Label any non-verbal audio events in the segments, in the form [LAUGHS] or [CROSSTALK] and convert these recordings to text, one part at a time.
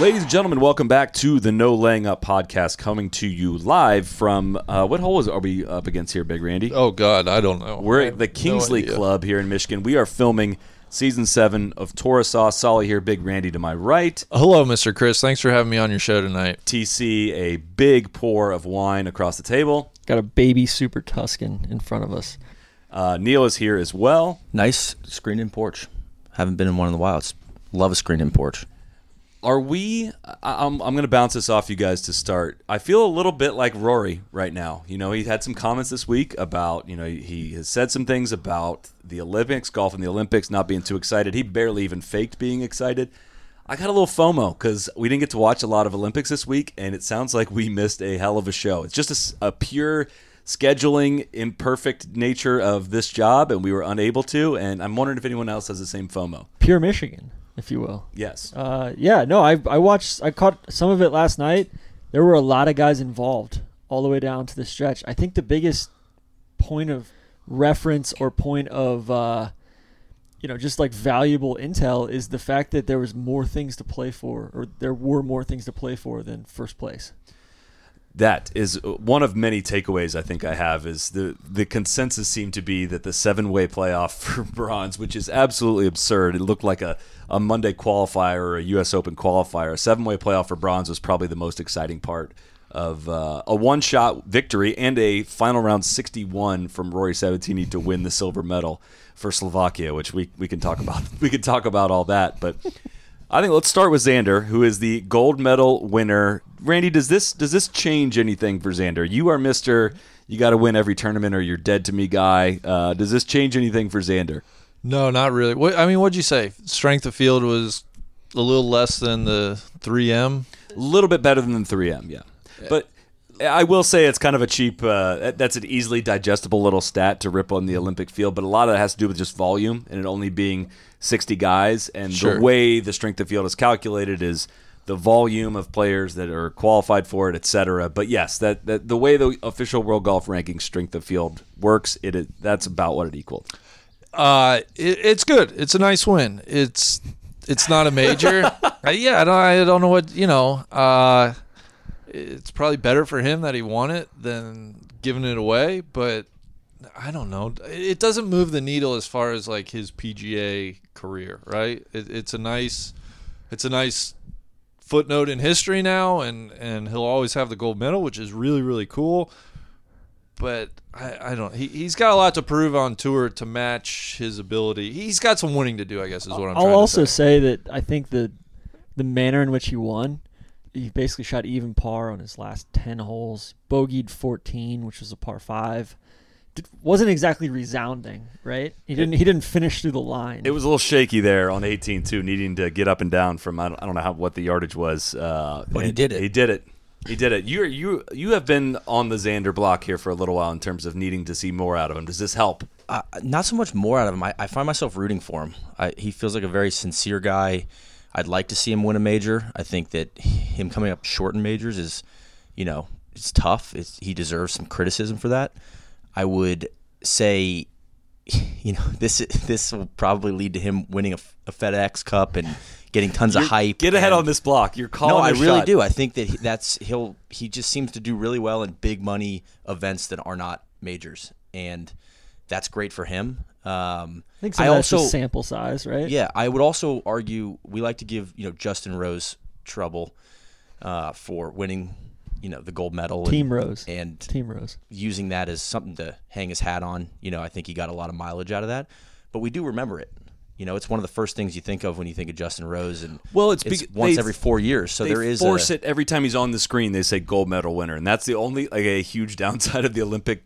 Ladies and gentlemen, welcome back to the No Laying Up podcast, coming to you live from uh, what hole is are we up against here, Big Randy? Oh God, I don't know. We're at the have no Kingsley. Club here in Michigan. We are filming season seven of Tourist Sauce. Solly here, Big Randy to my right. Hello, Mr. Chris. Thanks for having me on your show tonight. TC, a big pour of wine across the table. Got a baby Super Tuscan in front of us. Uh, Neil is here as well. Nice screened in porch. Haven't been in one in a while. It's love a screened in porch. Are we? I- I'm, I'm going to bounce this off you guys to start. I feel a little bit like Rory right now. You know, he had some comments this week about, you know, he has said some things about the Olympics, golf and the Olympics, not being too excited. He barely even faked being excited. I got a little FOMO because we didn't get to watch a lot of Olympics this week, and it sounds like we missed a hell of a show. It's just a pure scheduling imperfect nature of this job, and we were unable to. And I'm wondering if anyone else has the same FOMO. Pure Michigan, if you will. Yes. Uh, yeah, no, I I watched, I caught some of it last night. There were a lot of guys involved all the way down to the stretch. I think the biggest point of reference or point of, uh, you know, just like valuable intel is the fact that there was more things to play for, or there were more things to play for than first place. That is one of many takeaways I think I have is the the consensus seemed to be that the seven way playoff [LAUGHS] for bronze, which is absolutely absurd. It looked like a, a Monday qualifier or a U.S. Open qualifier. A seven way playoff for bronze was probably the most exciting part of uh, a one shot victory and a final round 61 from Rory Sabbatini to win the silver medal for Slovakia, which we, we can talk about. [LAUGHS] We can talk about all that, but. I think let's start with Xander, who is the gold medal winner. Randy, does this does this change anything for Xander? You are Mister. You got to win every tournament, or you're dead to me, guy. Uh, does this change anything for Xander? No, not really. What I mean, what'd you say? Strength of field was a little less than the 3M. A little bit better than the 3M, yeah. But I will say it's kind of a cheap. Uh, that's an easily digestible little stat to rip on the Olympic field, but a lot of it has to do with just volume and it only being 60 guys. And Sure. the way the strength of field is calculated is the volume of players that are qualified for it, et cetera. But yes, that, that the way the official World Golf Ranking strength of field works, it is, that's about what it equaled. Uh, it, it's good. It's a nice win. It's it's not a major. [LAUGHS] Yeah, I don't, I don't know what you know. Uh, it's probably better for him that he won it than giving it away. But I don't know. It doesn't move the needle as far as like his PGA career, right? It, it's a nice, it's a nice footnote in history now, and and he'll always have the gold medal, which is really really cool. But I, I don't. He, he's got a lot to prove on tour to match his ability. He's got some winning to do, I guess, is what I'm. I'll trying also to say. say that I think the the manner in which he won, he basically shot even par on his last ten holes, bogeyed 14, which was a par five. Did, wasn't exactly resounding, right? He didn't he didn't finish through the line. It was a little shaky there on 18 too, needing to get up and down from I don't, I don't know how what the yardage was. Uh, But he did it. He did it. He did it. You you you have been on the Xander block here for a little while in terms of needing to see more out of him. Does this help? Uh, not so much more out of him. I, I find myself rooting for him. I, he feels like a very sincere guy. I'd like to see him win a major. I think that him coming up short in majors is, you know, it's tough. It's, he deserves some criticism for that. I would say, [LAUGHS] you know, this this will probably lead to him winning a, a FedEx Cup and getting tons of hype. Get ahead and- on this block. You're calling. no, I really shot. do. I think that he, that's he'll he just seems to do really well in big money events that are not majors, and that's great for him. Um, I think so I also sample size, right? yeah, I would also argue we like to give you know Justin Rose trouble uh, for winning you know the gold medal Team and, Rose. and Team Rose. using that as something to hang his hat on. You know, I think he got a lot of mileage out of that, but we do remember it. You know, it's one of the first things you think of when you think of Justin Rose, and Well, it's it's once they- every four years. So they there is force a, it every time he's on the screen. They say gold medal winner, and that's the only like a huge [LAUGHS] downside of the Olympic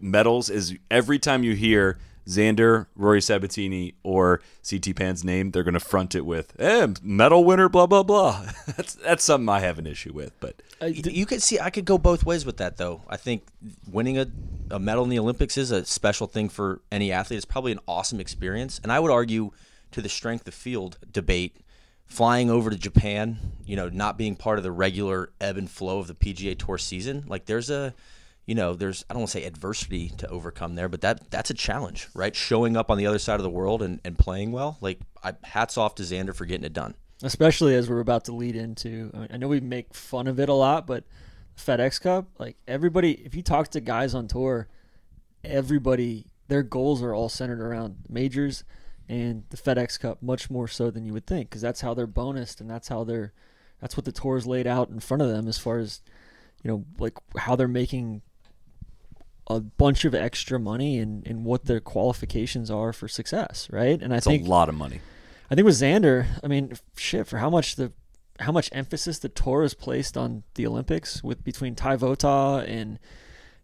medals is every time you hear Xander, Rory Sabbatini, or CT Pan's name, they're going to front it with eh, medal winner, blah blah blah. [LAUGHS] that's that's something I have an issue with, but Y- You could see I could go both ways with that though. I think winning a a medal in the Olympics is a special thing for any athlete. It's probably an awesome experience, and I would argue to the strength of field debate, flying over to Japan, you know, not being part of the regular ebb and flow of the PGA Tour season, like there's a you know, there's I don't want to say adversity to overcome there, but that that's a challenge, right? Showing up on the other side of the world and, and playing well. Like I, hats off to Xander for getting it done. Especially as we're about to lead into I know we make fun of it a lot, but FedEx Cup, like everybody if you talk to guys on tour, everybody their goals are all centered around majors and the FedEx Cup much more so than you would think because that's how they're bonused and that's how they're that's what the tour's laid out in front of them as far as you know like how they're making a bunch of extra money and, and what their qualifications are for success, right? And I It's think a lot of money. I think with Xander, I mean, shit, for how much the how much emphasis the tour has placed on the Olympics with between Ty Votaw and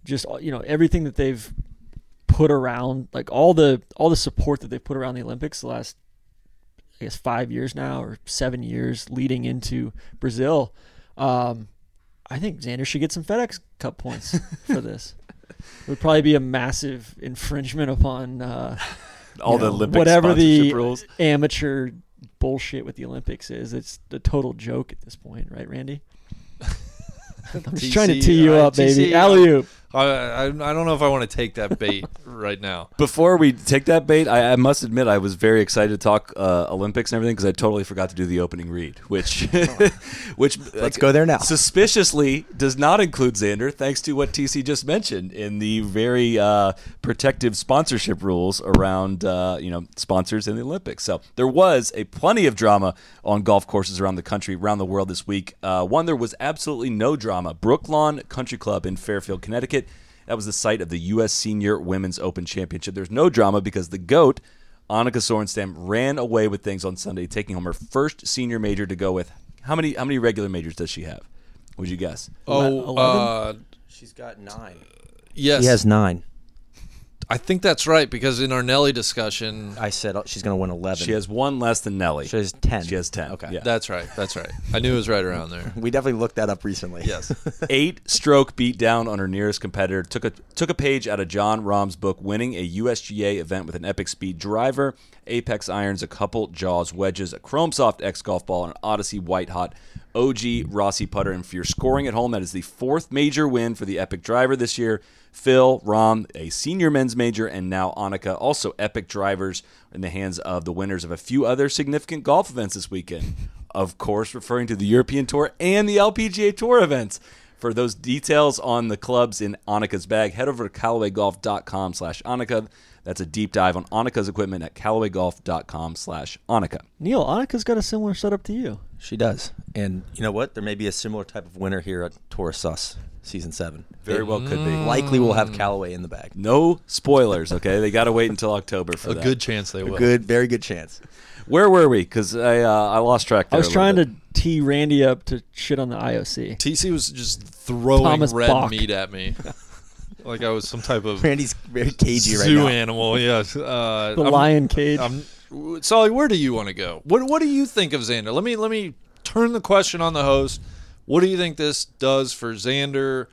just you know everything that they've put around like all the all the support that they've put around the Olympics the last I guess five years now or seven years leading into Brazil. Um, I think Xander should get some FedEx Cup points [LAUGHS] for this. It would probably be a massive infringement upon uh, [LAUGHS] All the know, Olympic whatever the rules. amateur bullshit with the Olympics is. It's a total joke at this point, right, Randy? [LAUGHS] I'm just trying to tee you up, baby. Alley oop. I, I, I don't know if I want to take that bait [LAUGHS] right now. Before we take that bait, I, I must admit I was very excited to talk uh, Olympics and everything because I totally forgot to do the opening read, which, [LAUGHS] [LAUGHS] which Let's go there now. Suspiciously, does not include Xander, thanks to what TC just mentioned in the very uh, protective sponsorship rules around uh, you know sponsors in the Olympics. So there was a plenty of drama on golf courses around the country, around the world this week. Uh, one there was absolutely no drama. Brooklawn Country Club in Fairfield, Connecticut. That was the site of the U.S. Senior Women's Open Championship. There's no drama because the GOAT, Annika Sorenstam, ran away with things on Sunday, taking home her first senior major to go with. How many how many regular majors does she have? Would you guess? Oh, uh, She's got nine. yes. He has nine. I think that's right because in our Nelly discussion, I said oh, she's going to win eleven. She has one less than Nelly. She has ten. She has 10. Okay. Yeah. that's right. That's right. I knew it was right around there. [LAUGHS] We definitely looked that up recently. Yes. [LAUGHS] Eight stroke beat down on her nearest competitor. Took a took a page out of Jon Rahm's book, winning a USGA event with an epic speed driver, Apex irons, a couple jaws wedges, a Chrome Soft X golf ball, an Odyssey White Hot OG Rossie putter. And if you're scoring at home, that is the fourth major win for the epic driver this year. Phil, Rahm, a senior men's major, and now Annika, also epic drivers in the hands of the winners of a few other significant golf events this weekend. Of course, referring to the European Tour and the LPGA Tour events. For those details on the clubs in Annika's bag, head over to CallawayGolf.com slash Annika. That's a deep dive on Annika's equipment at CallawayGolf.com slash Annika. Neil, Annika's got a similar setup to you. She does. And you know what? There may be a similar type of winner here at Tourist Sauce season seven. Very well could be. Likely we'll have Callaway in the bag. No spoilers, okay? They got to wait until October for that. A that. good chance they will. Good, very good chance. Where were we? Because I uh, I lost track. There I was a trying bit. to tee Randy up to shit on the IOC. TC was just throwing Thomas red Bach. meat at me, like I was some type of [LAUGHS] Randy's very cagey right zoo now. animal. Yes. Uh, The I'm- lion cage. I'm, Solly, where do you want to go? What What do you think of Xander? Let me let me turn the question on the host. What do you think this does for Xander?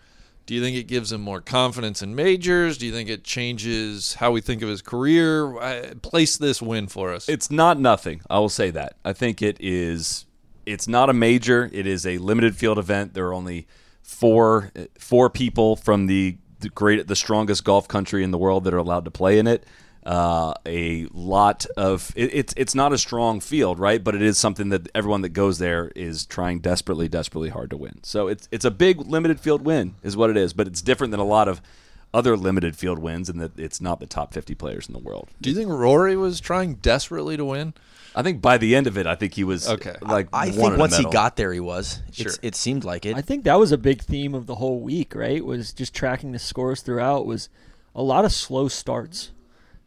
Do you think it gives him more confidence in majors? Do you think it changes how we think of his career? Uh, place this win for us. It's not nothing. I will say that. I think it is. It's not a major. It is a limited field event. There are only four four people from the great, the strongest golf country in the world that are allowed to play in it. Uh, a lot of it, it's it's not a strong field, right? But it is something that everyone that goes there is trying desperately, desperately hard to win. So it's it's a big limited field win, is what it is. But it's different than a lot of other limited field wins, in that it's not the top fifty players in the world. do you think Rory was trying desperately to win? I think by the end of it, I think he was Okay. Like I wanted think a once he got there, he was. Sure. It's, it seemed like it. I think that was a big theme of the whole week, right? Was just tracking the scores throughout was a lot of slow starts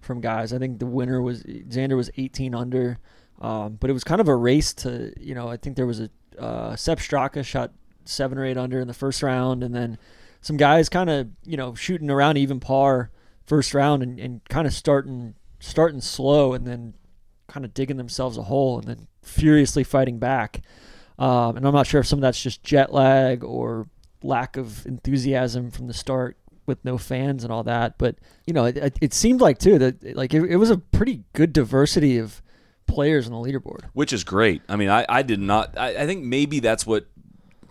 from guys. I think the winner was Xander was 18 under, um, but it was kind of a race to you know. I think there was a uh, Sepp Straka shot seven or eight under in the first round, and then some guys kind of you know shooting around even par first round and, and kind of starting starting slow and then kind of digging themselves a hole and then furiously fighting back. Um, and I'm not sure if some of that's just jet lag or lack of enthusiasm from the start with no fans and all that. But you know, it, it seemed like too that like it, it was a pretty good diversity of players on the leaderboard. which is great. I mean, I, I did not. I, I think maybe that's what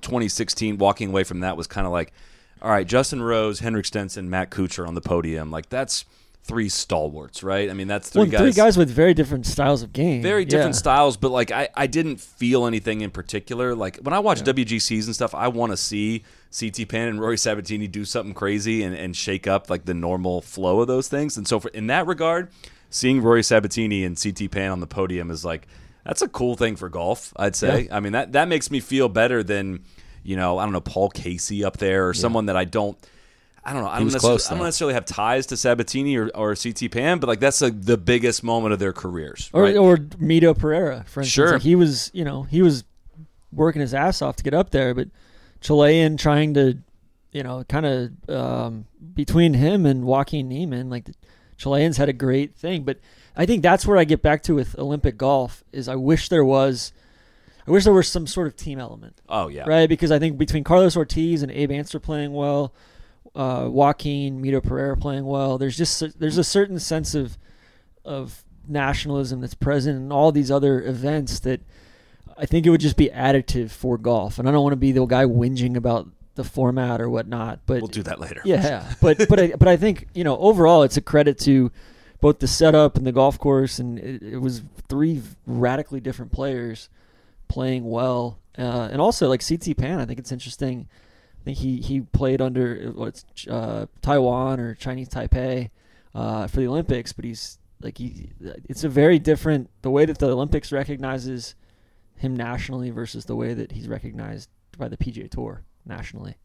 2016 walking away from that was kind of like, all right, Justin Rose, Henrik Stenson, Matt Kuchar on the podium. Like that's three stalwarts, right? I mean, that's three Well, guys. three guys with very different styles of game. very different Yeah. styles, but like I, I didn't feel anything in particular. Like when I watch WGCs and stuff, I want to see CT Pan and Rory Sabbatini do something crazy and, and shake up like the normal flow of those things. And so for, in that regard, seeing Rory Sabbatini and CT Pan on the podium is like that's a cool thing for golf. I'd say. I mean that that makes me feel better than you know I don't know Paul Casey up there or someone that I don't. I don't know. I don't, necessarily, close, I don't necessarily have ties to Sabbatini or, or CT Pan, but like that's a, the biggest moment of their careers. Or right? or Mito Pereira, for instance. Sure. Like, he was you know he was working his ass off to get up there, but Chilean trying to you know kind of um, between him and Joaquin Niemann, like the Chileans had a great thing, but I think that's where I get back to with Olympic golf is I wish there was. I wish there was some sort of team element. oh yeah. right? Because I think between Carlos Ortiz and Abe Ancer playing well, uh, Joaquin Mito Pereira playing well, there's just there's a certain sense of of nationalism that's present in all these other events that I think it would just be additive for golf. And I don't want to be the guy whinging about the format or whatnot, but We'll do that later. yeah, but but I, but I think you know overall it's a credit to both the setup and the golf course, and it, it was three radically different players playing well, uh, and also like CT Pan. I think it's interesting. I think he he played under what's uh, Taiwan or Chinese Taipei uh, for the Olympics, but he's like he. It's a very different the way that the Olympics recognizes him nationally versus the way that he's recognized by the PGA Tour nationally.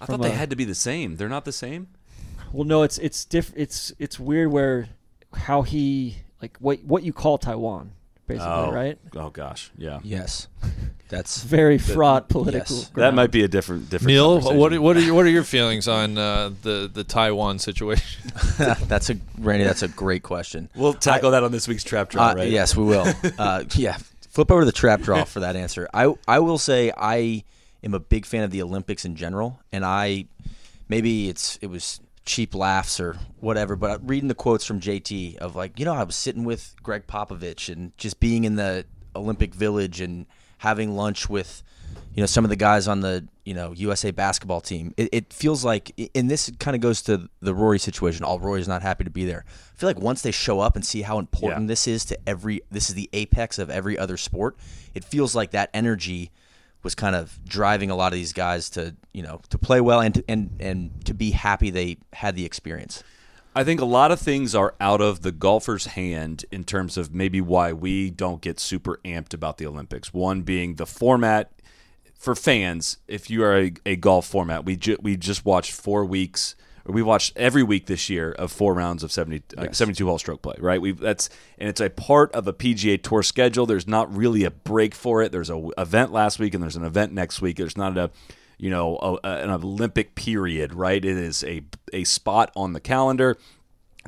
I thought they a- had to be the same. They're not the same. Well, no, it's it's diff- It's it's weird where how he like what what you call Taiwan, basically, oh, right? Oh gosh, yeah. Yes, [LAUGHS] that's very fraught political. yes. That might be a different different. Neil, what are, what are your, what are your feelings on uh, the the Taiwan situation? [LAUGHS] that's a Randy. That's a great question. We'll tackle that on this week's trap draw, Uh, right? Yes, we will. [LAUGHS] Uh, yeah, flip over to the trap draw for that answer. I I will say I am a big fan of the Olympics in general, and I maybe it's it was cheap laughs or whatever, but reading the quotes from JT of like you know I was sitting with Gregg Popovich and just being in the Olympic Village and having lunch with you know some of the guys on the you know USA basketball team. It, it feels like, and this kind of goes to the Rory situation. All Rory's not happy to be there. I feel like once they show up and see how important Yeah. this is to every, this is the apex of every other sport. It feels like that energy was kind of driving a lot of these guys to you know to play well and to, and and to be happy they had the experience. I think a lot of things are out of the golfer's hand in terms of maybe why we don't get super amped about the Olympics. One being the format for fans. If you are a, a golf format, we ju- we just watched four weeks. We watched every week this year of four rounds of 70, uh, 72 hole stroke play, right? We that's and it's a part of a PGA Tour schedule. There's not really a break for it. There's a w- event last week and there's an event next week. There's not a you know a, a- an Olympic period, right? It is a a spot on the calendar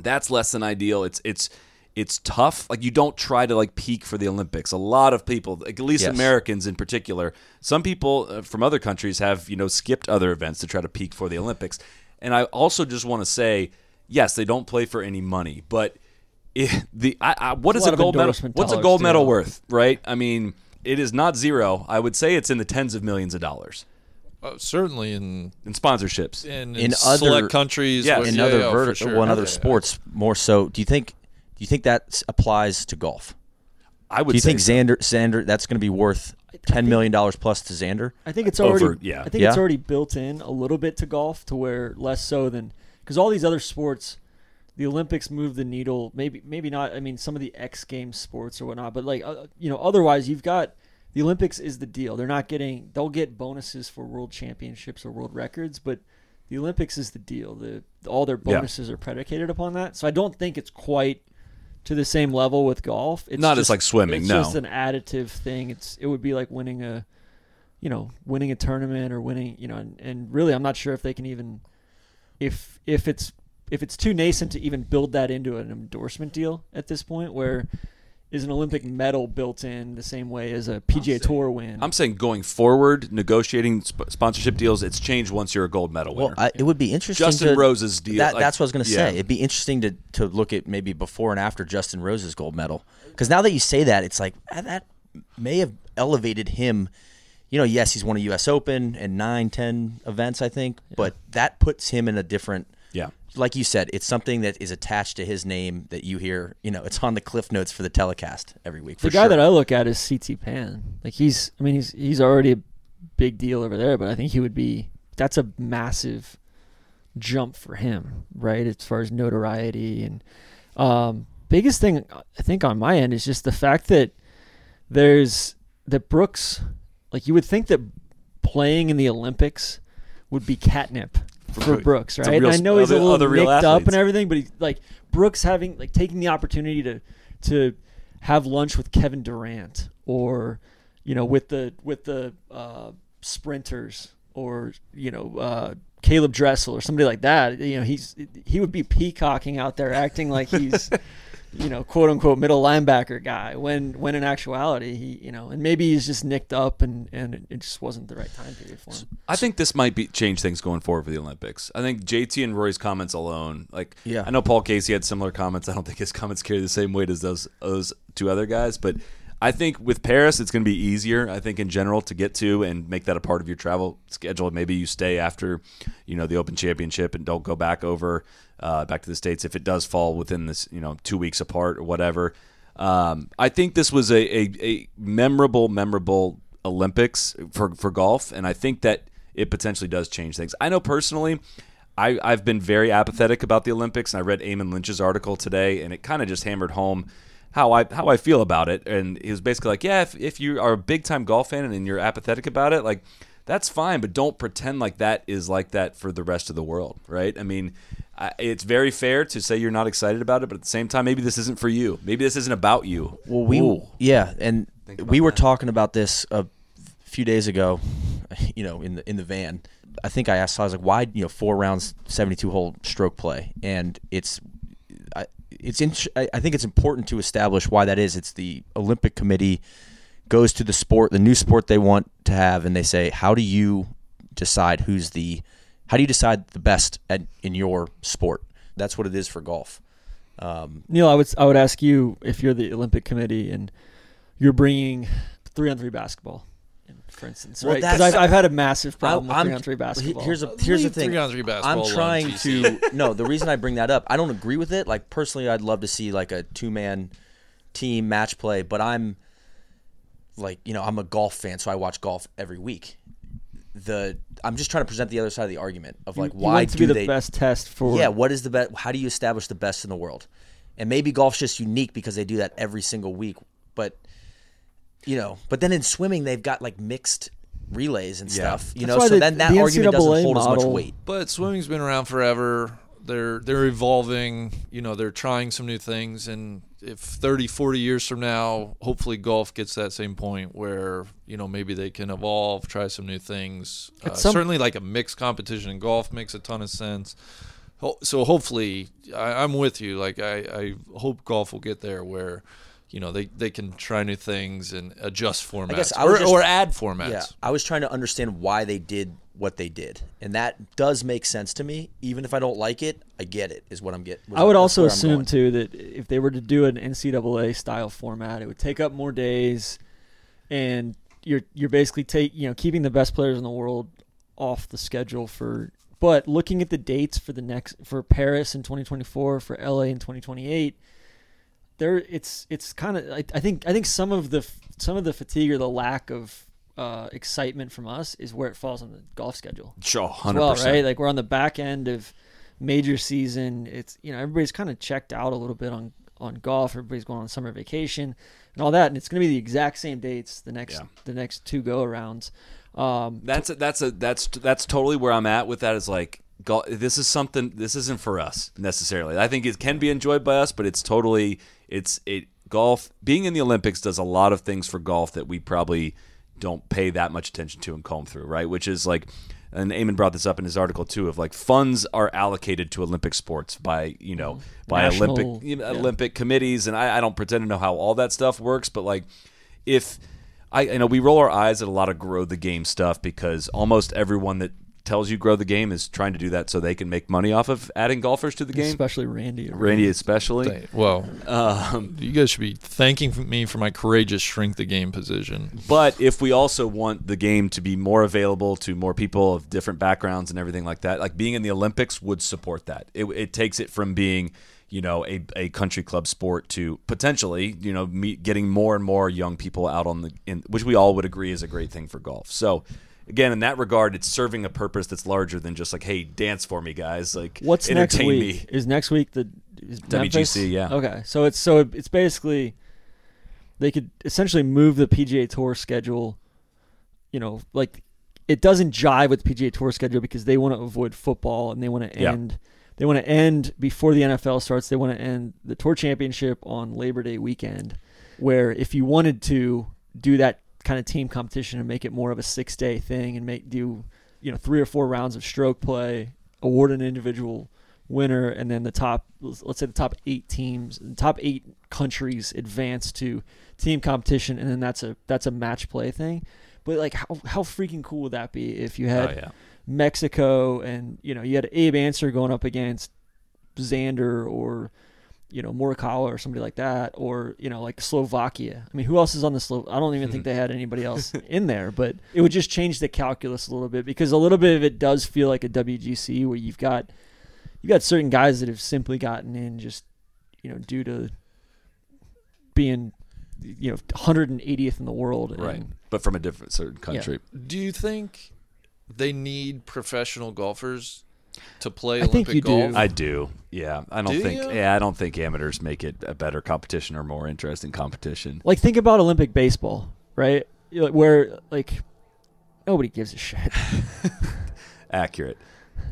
that's less than ideal. It's it's it's tough. Like you don't try to like peak for the Olympics. A lot of people, like, at least Yes. Americans in particular, some people uh, from other countries have you know skipped other events to try to peak for the Olympics. And I also just want to say, yes, they don't play for any money, but it, the I, I, what It's is a a gold medal? What's a gold medal worth? Right? I mean, it is not zero. I would say it's in the tens of millions of dollars Uh, certainly in in sponsorships. in, In in other- select countries, Yes. with- in yeah, other yeah, vert- sure. one other Okay. sports more so. Do you think do you think that applies to golf? I would Do you say think so. Xander Xander that's going to be worth ten million dollars plus to Xander? I think it's Over- already. yeah. I think it's already built in a little bit to golf to where less so than because all these other sports, the Olympics move the needle. Maybe maybe not. I mean, some of the X Games sports or whatnot, but like uh, you know, otherwise you've got the Olympics is the deal. They're not getting. They'll get bonuses for world championships or world records, but the Olympics is the deal. The all their Yeah. bonuses are predicated upon that. So I don't think it's quite to the same level with golf. It's Not as like swimming, no. It's no. just an additive thing. It's it would be like winning a, you know, winning a tournament or winning, you know, and, and really I'm not sure if they can even, if if it's if it's too nascent to even build that into an endorsement deal at this point, where is an Olympic medal built in the same way as a PGA Tour win. I'm saying going forward, negotiating sp- sponsorship deals, it's changed once you're a gold medal winner. Well, I, it would be interesting. Justin to, Rose's deal, That, like, that's what I was going to yeah. say. It'd be interesting to to look at maybe before and after Justin Rose's gold medal. Because now that you say that, it's like ah, that may have elevated him. You know, yes, he's won a U.S. Open and nine, ten events, I think, but that puts him in a different. Like you said, it's something that is attached to his name that you hear. You know, it's on the cliff notes for the telecast every week. the guy sure. that I look at is CT Pan. Like he's, I mean, he's he's already a big deal over there, but I think he would be. That's a massive jump for him, right? As far as notoriety and um, biggest thing I think on my end is just the fact that there's that Brooks, like you would think that playing in the Olympics would be catnip for Brooks. Brooks, right? real And I know he's a little other nicked up and everything, but he's like Brooks having like taking the opportunity to to have lunch with Kevin Durant or you know with the with the uh, sprinters or you know uh, Caeleb Dressel or somebody like that. You know he's he would be peacocking out there acting like he's [LAUGHS] you know quote unquote middle linebacker guy when when in actuality he you know and maybe he's just nicked up and and it- it just wasn't the right time period for him. I think this might be change things going forward for the Olympics. I think JT and Roy's comments alone, like Yeah. I know Paul Casey had similar comments. I don't think his comments carry the same weight as those those two other guys, but I think with Paris it's going to be easier. I think in general to get to and make that a part of your travel schedule. Maybe you stay after, you know, the Open Championship and don't go back over uh, back to the states if it does fall within this, you know, two weeks apart or whatever. Um, I think this was a, a, a memorable, memorable Olympics for, for golf, and I think that it potentially does change things. I know personally, I, I've been very apathetic about the Olympics, and I read Eamon Lynch's article today, and it kind of just hammered home how I how I feel about it. And he was basically like, yeah, if, if you are a big time golf fan and you're apathetic about it, like that's fine, but don't pretend like that is like that for the rest of the world, right? I mean, I, it's very fair to say you're not excited about it, but at the same time, maybe this isn't for you. Maybe this isn't about you. Well, we Ooh. yeah, and we were that. talking about this a few days ago. [LAUGHS] You know, in the in the van, I think I asked. I was like, "Why? You know, four rounds, seventy-two hole stroke play?" And it's, it's. int- I think it's important to establish why that is. It's the Olympic Committee goes to the sport, the new sport they want to have, and they say, "How do you decide who's the? How do you decide the best at, in your sport?" That's what it is for golf. Um, Neil, I would I would ask you if you're the Olympic Committee and you're bringing three on three basketball, in- for instance, Well, right? Because I've, I've had a massive problem I'm- with three on three basketball. Here's a here's the thing. three-on-three basketball I'm trying to no. The reason I bring that up, I don't agree with it. Like personally, I'd love to see like a two man team match play, but I'm like you know I'm a golf fan, so I watch golf every week. The I'm just trying to present the other side of the argument of like you why want to do be the they best test for yeah what is the best how do you establish the best in the world and maybe golf's just unique because they do that every single week but you know but then in swimming they've got like mixed relays and stuff you That's know so the- then that the argument NCAA doesn't hold as much model- weight But swimming's been around forever. They're they're evolving. You know, they're trying some new things. And if 30, 40 years from now, hopefully golf gets that same point where you know maybe they can evolve, try some new things. Uh, some- certainly, like a mixed competition in golf makes a ton of sense. So hopefully, I, I'm with you. Like I, I hope golf will get there where. You know they, they can try new things and adjust formats guess I or, just- or add formats. Yeah, I was trying to understand why they did what they did, and that does make sense to me. Even if I don't like it, I get it. Is what I'm getting. I would also assume too that if they were to do an NCAA style format, it would take up more days, and you're you're basically take you know keeping the best players in the world off the schedule for. But looking at the dates for the next for Paris in 2024, for LA in 2028, there it's it's kind of I, I think I think some of the some of the fatigue or the lack of uh, excitement from us is where it falls on the golf schedule Sure, hundred well, right? Like we're on the back end of major season. It's you know everybody's kind of checked out a little bit on on golf. Everybody's going on summer vacation and all that, and it's going to be the exact same dates the next Yeah. the next two go arounds. Um, That's a, that's a that's that's totally where I'm at with that. Is like gol this is something. This isn't for us necessarily. I think it can be enjoyed by us, but it's totally it's it golf. Being in the Olympics does a lot of things for golf that we probably don't pay that much attention to and comb through, right? Which is like and Eamon brought this up in his article too of like funds are allocated to Olympic sports by you know mm-hmm. by National- Olympic you know, yeah. Olympic committees, and I, I don't pretend to know how all that stuff works, but like if I you know we roll our eyes at a lot of grow the game stuff because almost everyone that tells you grow the game is trying to do that so they can make money off of adding golfers to the game. especially Randy. Randy especially. Well, Um, you guys should be thanking me for my courageous shrink the game position. But if we also want the game to be more available to more people of different backgrounds and everything like that, like being in the Olympics would support that. It, it takes it from being, you know, a, a country club sport to potentially, you know, me, getting more and more young people out on the, in, which we all would agree is a great thing for golf. So, again, in that regard, it's serving a purpose that's larger than just like, hey, dance for me, guys. Like, What's next week? me. Is next week the is WGC, yeah. Okay, so it's so it- it's basically they could essentially move the PGA Tour schedule. You know, like it doesn't jive with PGA Tour schedule because they want to avoid football and they want to Yeah. end. They want to end before the NFL starts. They want to end the Tour Championship on Labor Day weekend, where if you wanted to do that kind of team competition and make it more of a six day thing and make do you know three or four rounds of stroke play, award an individual winner, and then the top let's say the top eight teams, the top eight countries advance to team competition, and then that's a that's a match play thing. But like how how freaking cool would that be if you had Oh, yeah. Mexico and you know you had Abe Ancer going up against Xander or you know Morikawa or somebody like that or you know like Slovakia. I mean, who else is on the Slo? I don't even think hmm. they had anybody [LAUGHS] else in there, but it would just change the calculus a little bit because a little bit of it does feel like a WGC where you've got you got certain guys that have simply gotten in just you know due to being you know 180th in the world and- Right. But from a different certain country. Do you think they need professional golfers to play I think Olympic you do. I do. Yeah, I don't Do think. you? Yeah, I don't think amateurs make it a better competition or more interesting competition. Like think about Olympic baseball, right? Where like nobody gives a shit. [LAUGHS] Accurate.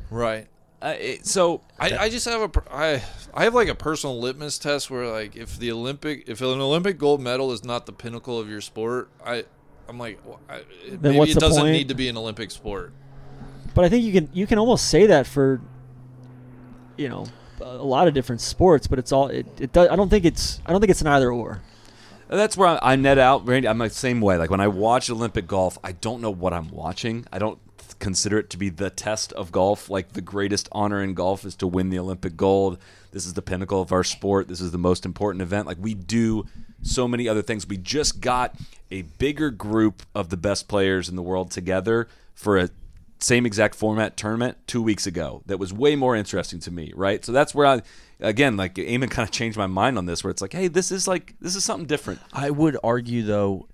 right. Uh, it, so I, I just have a per- I I have like a personal litmus test where like if the Olympic if an Olympic gold medal is not the pinnacle of your sport, I I'm like well, I, it- maybe what's it the doesn't point? need to be an Olympic sport. But I think you can you can almost say that for you know a lot of different sports, but it's all it, it does. I don't think it's I don't think it's an either or. that's where I, I net out. Randy, I'm the same way. Like when I watch Olympic golf, I don't know what I'm watching. I don't consider it to be the test of golf. Like the greatest honor in golf is to win the Olympic gold. This is the pinnacle of our sport. This is the most important event. Like we do so many other things. We just got a bigger group of the best players in the world together for a same exact format tournament two weeks ago that was way more interesting to me, right? So that's where I, again, like Eamon kind of changed my mind on this, where it's like, hey, this is like this is something different. I would argue though,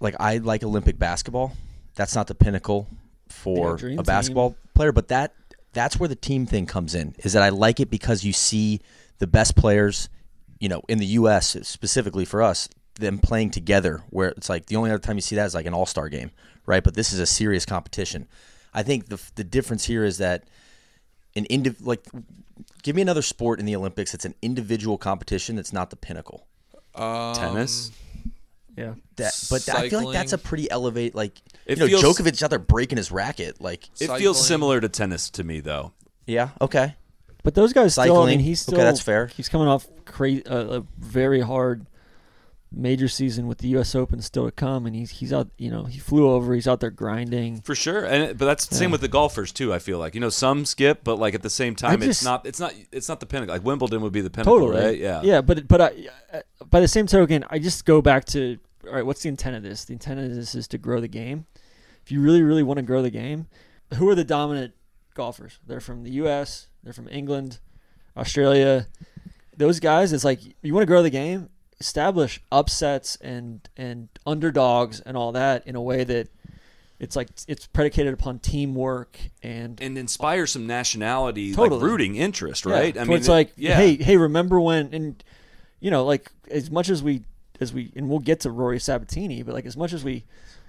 like I like Olympic basketball. That's not the pinnacle for a basketball player, but that that's where the team thing comes in. Is that I like it because you see the best players, you know, in the U.S. specifically for us, them playing together. Where it's like the only other time you see that is like an All Star game, right? But this is a serious competition. I think the the difference here is that an indiv- like give me another sport in the Olympics that's an individual competition that's not the pinnacle. Tennis. Yeah. That, but I feel like that's a pretty elevate. Like It you know, feels- Djokovic's out there breaking his racket. Like, It Cycling. feels similar to tennis to me, though. yeah, okay, But those guys still. I Cycling. mean, he's Okay, still. that's fair. He's coming off cra- uh, a very hard major season with the U.S. Open still to come, and he's he's out. You know, he flew over. He's out there grinding. For sure, and but that's the same Yeah. with the golfers too. I feel like you know some skip, but like at the same time, it's not it's not it's not the pinnacle. Like Wimbledon would be the pinnacle, Totally. right? Yeah, Yeah, but but I, uh, by the same token, I just go back to all right. What's the intent of this? The intent of this is to grow the game. If you really really want to grow the game, who are the dominant golfers? They're from the U.S. They're from England, Australia. Those guys, it's like you want to grow the game. Establish upsets and and underdogs and all that in a way that it's like it's predicated upon teamwork and and inspire some nationality, Totally. like rooting interest, right? Yeah. I mean, it's like, yeah, hey, hey, remember when? And you know, like as much as we, as we, and we'll get to Rory Sabbatini, but like as much as we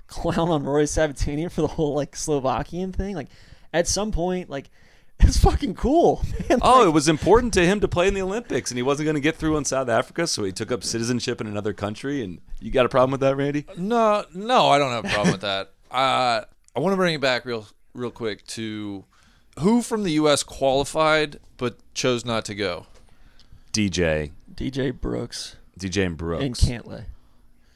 clown on Rory Sabbatini [LAUGHS] for the whole like Slovakian thing, like at some point, like [LAUGHS] it's fucking cool. [LAUGHS] man. Oh, Like, it was important to him to play in the Olympics, and he wasn't going to get through in South Africa, so he took up citizenship in another country. And you got a problem with that, Randy? No, no, I don't have a problem with that. [LAUGHS] Uh, I want to bring it back real real quick to who from the U.S. qualified but chose not to go. DJ, DJ Brooks DJ and Brooks. and Cantlay.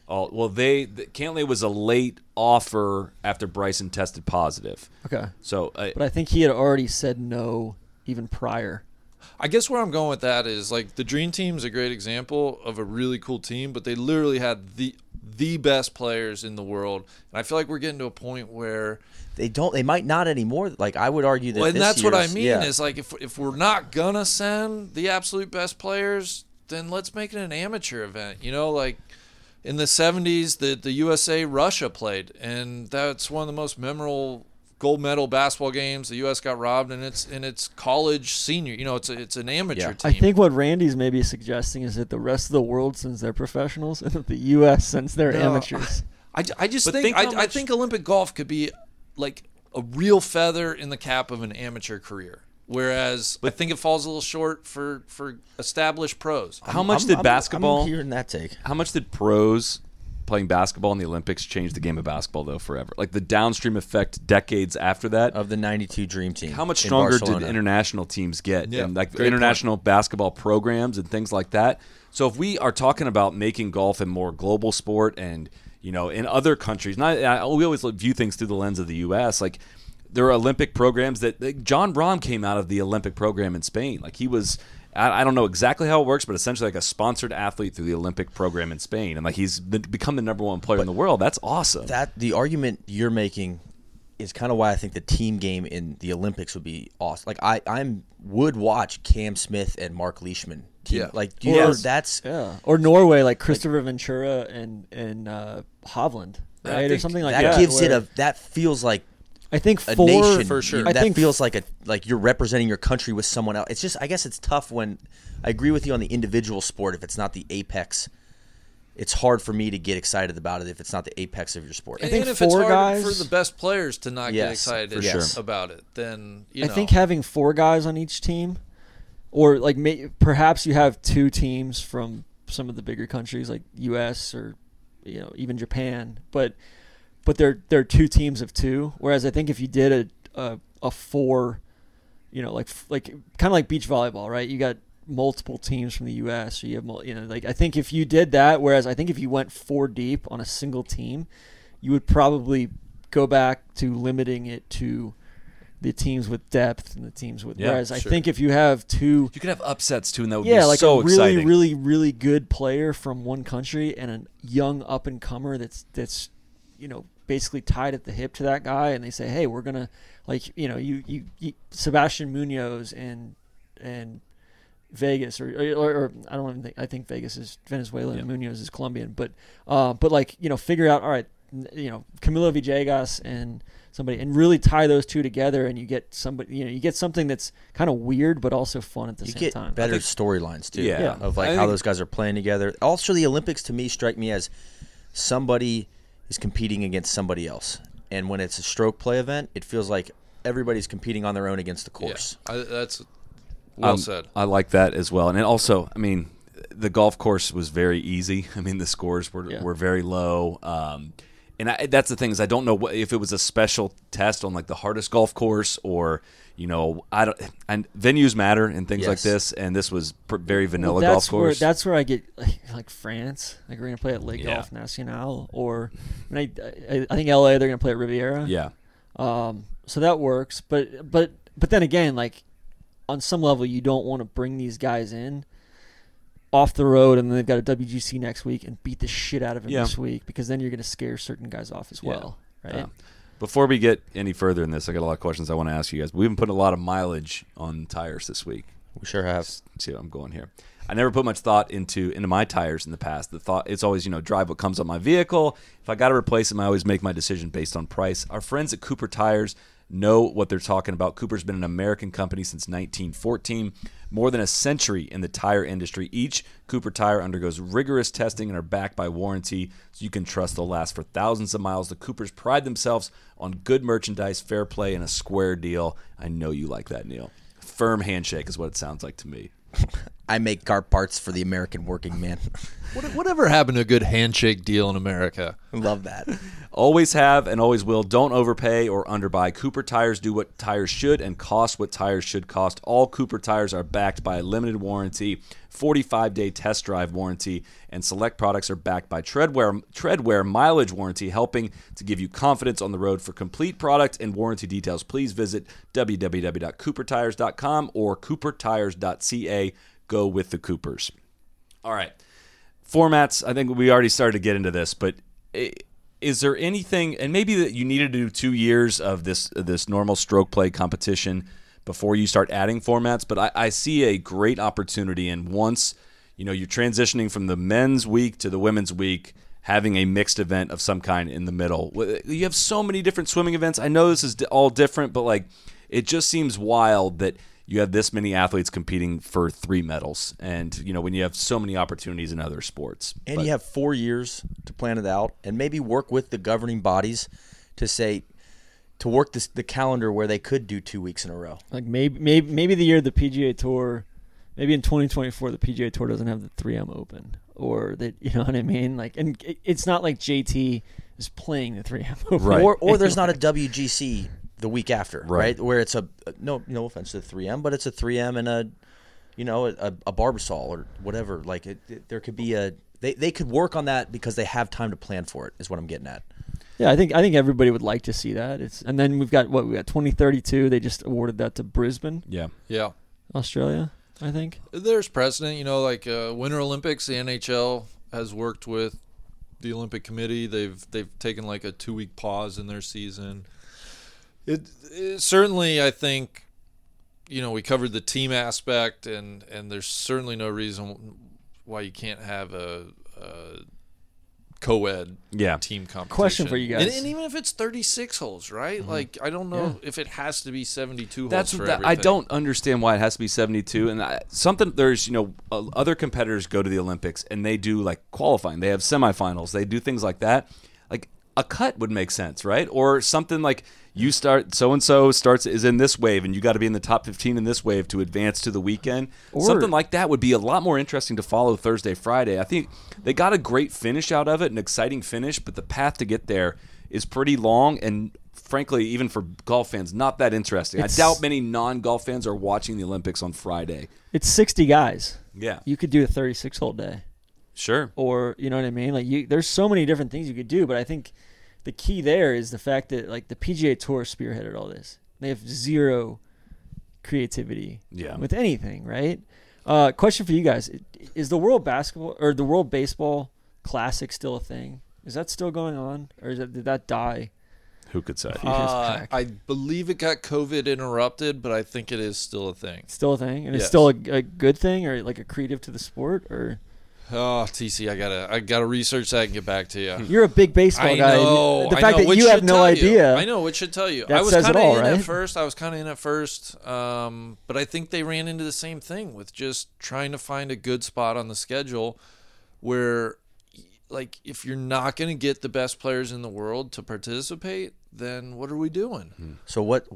All, well, they the, Cantlay was a late offer after Bryson tested positive. Okay. So uh, But I think he had already said no even prior. I guess where I'm going with that is like the Dream Team's a great example of a really cool team, but they literally had the the best players in the world, and I feel like we're getting to a point where, They don't. They might not anymore. Like I would argue that. well, and this that's what I mean yeah. is like if if we're not gonna send the absolute best players, then let's make it an amateur event. You know, like in the 70s, the the USA Russia played, and that's one of the most memorable gold medal basketball games. The U.S. got robbed, and it's in its college senior. You know, it's a, it's an amateur Yeah. team. I think what Randy's maybe suggesting is that the rest of the world sends their professionals and that the U.S. sends their No, amateurs. I, I just But think, think how I, I think Olympic golf could be like a real feather in the cap of an amateur career. Whereas I think it falls a little short for, for established pros. how much I'm- did I'm- basketball? I'm hearing that take. How much did pros playing basketball in the Olympics change the game of basketball though forever? Like the downstream effect decades after that. Of the '92 Dream Team. how much in stronger did international teams get Yeah, and like great international basketball programs and things like that so if we are talking about making golf a more global sport and you know in other countries not I, we always view things through the lens of the us like there are olympic programs that like, Jon Rahm came out of the olympic program in spain like he was I I don't know exactly how it works, but essentially like a sponsored athlete through the Olympic program in Spain, and like he's been, become the number one player in the world. That's awesome. that the argument you're making is kind of why I think the team game in the Olympics would be awesome. Like I, I'm would watch Cam Smith and Mark Leishman. Team. Yeah. like do you Or- know that's Yeah. Or Norway, like Kristoffer Ventura and and uh, Hovland, right, or something like that that. gives it a that feels like I think a four nation For sure. I That think feels like a like you're representing your country with someone else. It's just I guess it's tough when I agree with you on the individual sport if it's not the apex. It's hard for me to get excited about it if it's not the apex of your sport. And, think and if it's four hard guys- for the best players to not get excited for sure. about it, then you I think having four guys on each team, or like may, perhaps you have two teams from some of the bigger countries like U.S. or you know even Japan, but but they're they're two teams of two. Whereas I think if you did a a, a four, you know like like kind of like beach volleyball, right? You got multiple teams from the U.S. or you have you know like I think if you did that, whereas I think if you went four deep on a single team, you would probably go back to limiting it to the teams with depth and the teams with. Yeah, whereas I think if you have two, you could have upsets too, and that would yeah, be like so a really, exciting. really, really good player from one country and a young up and comer that's that's you know basically tied at the hip to that guy, and they say, hey, we're gonna like you know you you, you Sebastian Munoz and and Vegas or, or, or I don't even think I think Vegas is Venezuelan Yeah. and Munoz is Colombian, but uh, but like you know figure out all right, you know Camilo Villegas and somebody and really tie those two together and you get somebody you know you get something that's kind of weird but also fun at the you same get time. better storylines too. Yeah. Yeah. Of like I how think- those guys are playing together. Also, the Olympics to me strike me as somebody is competing against somebody else, and when it's a stroke play event, it feels like everybody's competing on their own against the Yeah, course. I, that's well Um, said. I like that as well. And then also, I mean, the golf course was very easy. [LAUGHS] I mean, the scores were, Yeah. were very low. Um, and I, that's the thing is I don't know what, if it was a special test on like the hardest golf course or you know I don't and venues matter and things like this and this was pr- very vanilla that's golf course. Where, that's where I get like, like France. Like we're gonna play at Lake Yeah. Golf Nacional, or I, mean, I, I, I think LA they're gonna play at Riviera. yeah, Um, so that works, but but but then again, like on some level, you don't want to bring these guys in off the road, and then they've got a WGC next week and beat the shit out of them Yeah. this week because then you're gonna scare certain guys off as Yeah. well, right? Uh, before we get any further in this, I got a lot of questions I want to ask you guys. We've been putting a lot of mileage on tires this week. We sure have. see what I'm going here. I never put much thought into into my tires in the past. The thought it's always you know drive what comes on my vehicle. If I got to replace them, I always make my decision based on price. Our friends at Cooper Tires know what they're talking about. Cooper's been an American company since 1914, more than a century in the tire industry. Each Cooper tire undergoes rigorous testing and are backed by warranty, so you can trust they'll last for thousands of miles. The Coopers pride themselves on good merchandise, fair play, and a square deal. I know you like that, Neil. Firm handshake is what it sounds like to me. [LAUGHS] I make car parts for the American working man. [LAUGHS] What, whatever happened to a good handshake deal in America? Love that. [LAUGHS] Always have and always will. Don't overpay or underbuy. Cooper tires do what tires should and cost what tires should cost. All Cooper tires are backed by a limited warranty, 45 day test drive warranty, and select products are backed by Treadwear, Treadwear mileage warranty, helping to give you confidence on the road. For complete product and warranty details, please visit www.coopertires.com or coopertires.ca. Go with the Coopers. All right. Formats, I think we already started to get into this, but. It, is there anything and maybe that you needed to do two years of this this normal stroke play competition before you start adding formats but I, I see a great opportunity. And once you know you're transitioning from the men's week to the women's week having a mixed event of some kind in the middle. You have so many different swimming events. I know this is all different but like it just seems wild that you have this many athletes competing for three medals. And you know when you have so many opportunities in other sports. And But- you have four years to plan it out and maybe work with the governing bodies to say, to work this, the calendar where they could do two weeks in a row. Like maybe maybe maybe the year the PGA Tour, maybe in 2024 the PGA Tour doesn't have the 3M Open, or that [LAUGHS] you know what I mean. Like, and it, it's not like JT is playing the 3M Open, Right. Or, or [LAUGHS] there's not a WGC the week after, Right. right? Where it's a, no, no offense to the 3M, but it's a 3M and a, you know, a, a Barbasol or whatever. Like it, it- there could be a, they, they could work on that because they have time to plan for it. Is what I'm getting at. Yeah, I think I think everybody would like to see that. It's and then we've got what we got 2032. They just awarded that to Brisbane, yeah Yeah. Australia. I think. There's precedent, you know, like uh, Winter Olympics. The NHL has worked with the Olympic Committee. They've they've taken like a two week pause in their season. It, it certainly, I think, you know, we covered the team aspect, and and there's certainly no reason why you can't have a, a co-ed Yeah. team competition. Question for you And, guys. and even if it's 36 holes, right? Like I don't know if it has to be 72 That's holes for that, I don't understand why it has to be 72 and I, something there's you know uh, other competitors go to the Olympics and they do like qualifying they have semifinals they do things like that like a cut would make sense right or something like you start so and so starts is in this wave and you got to be in the top 15 in this wave to advance to the weekend Or- something like that would be a lot more interesting to follow Thursday Friday I think they got a great finish out of it an exciting finish but the path to get there is pretty long and frankly even for golf fans not that interesting It's- I doubt many non-golf fans are watching the Olympics on Friday. It's 60 guys. Yeah, You could do a 36 hole day. sure. or you know what I mean. Like you, there's so many different things you could do, but I think the key there is the fact that like the PGA Tour spearheaded all this. They have zero creativity Yeah. with anything, right? Uh, question for you guys: Is the World Basketball or the World Baseball Classic still a thing? Is that still going on, or is that, did that die? Who could say? Uh. I believe it got COVID interrupted, but I think it is still a thing. Still a thing, and it's Yes. still a, a good thing, or like a creative to the sport, or Oh, TC, I gotta, I gotta research that and get back to you. [LAUGHS] you're a big baseball I guy. and know. the I fact know, that which you have no tell you. idea. I know, which should tell you. That I was says it kind of in right? at first. I was kind of in at first, um, but I think they ran into the same thing with just trying to find a good spot on the schedule where, like, if you're not going to get the best players in the world to participate, then what are we doing? So what?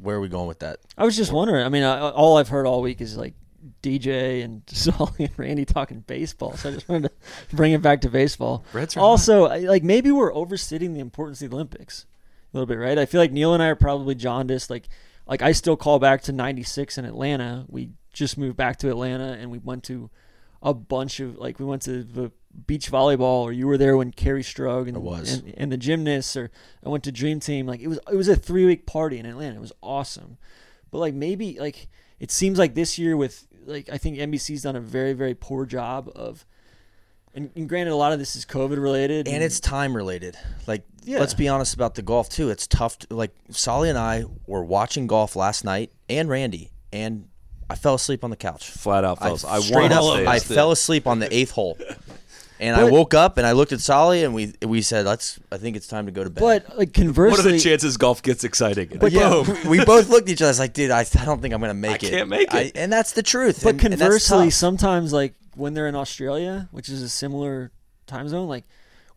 Where are we going with that? I was just wondering. I mean, I, all I've heard all week is like DJ and [LAUGHS] Solly and Randy talking baseball. So I just wanted to bring it back to baseball. Reds are also, I- like maybe we're overstating the importance of the Olympics a little bit, right? I feel like Neil and I are probably jaundiced. Like, like I still call back to '96 in Atlanta. We just moved back to Atlanta, and we went to a bunch of like we went to the beach volleyball, or you were there when Kerri Strug and, and and the gymnasts, or I went to Dream Team. Like it was it was a three week party in Atlanta. It was awesome. But like maybe like it seems like this year with like I think NBC's done a very very poor job of. And, and granted, a lot of this is COVID related, And it's time related. Like, Yeah. let's be honest about the golf too. It's tough. To, like, Solly and I were watching golf last night, and Randy, and I fell asleep on the couch. Flat out, fellas. I, straight up, I fell asleep on the eighth hole, [LAUGHS] and I woke up and I looked at Solly and we we said, "Let's. I think it's time to go to bed." but like conversely, What are the chances golf gets exciting? But yeah, Boom. [LAUGHS] we both looked at each other. I was like, "Dude, I, I don't think I'm gonna make I it. can't make it. I, and that's the truth. But and, and conversely, tough. sometimes like when they're in Australia, which is a similar time zone, like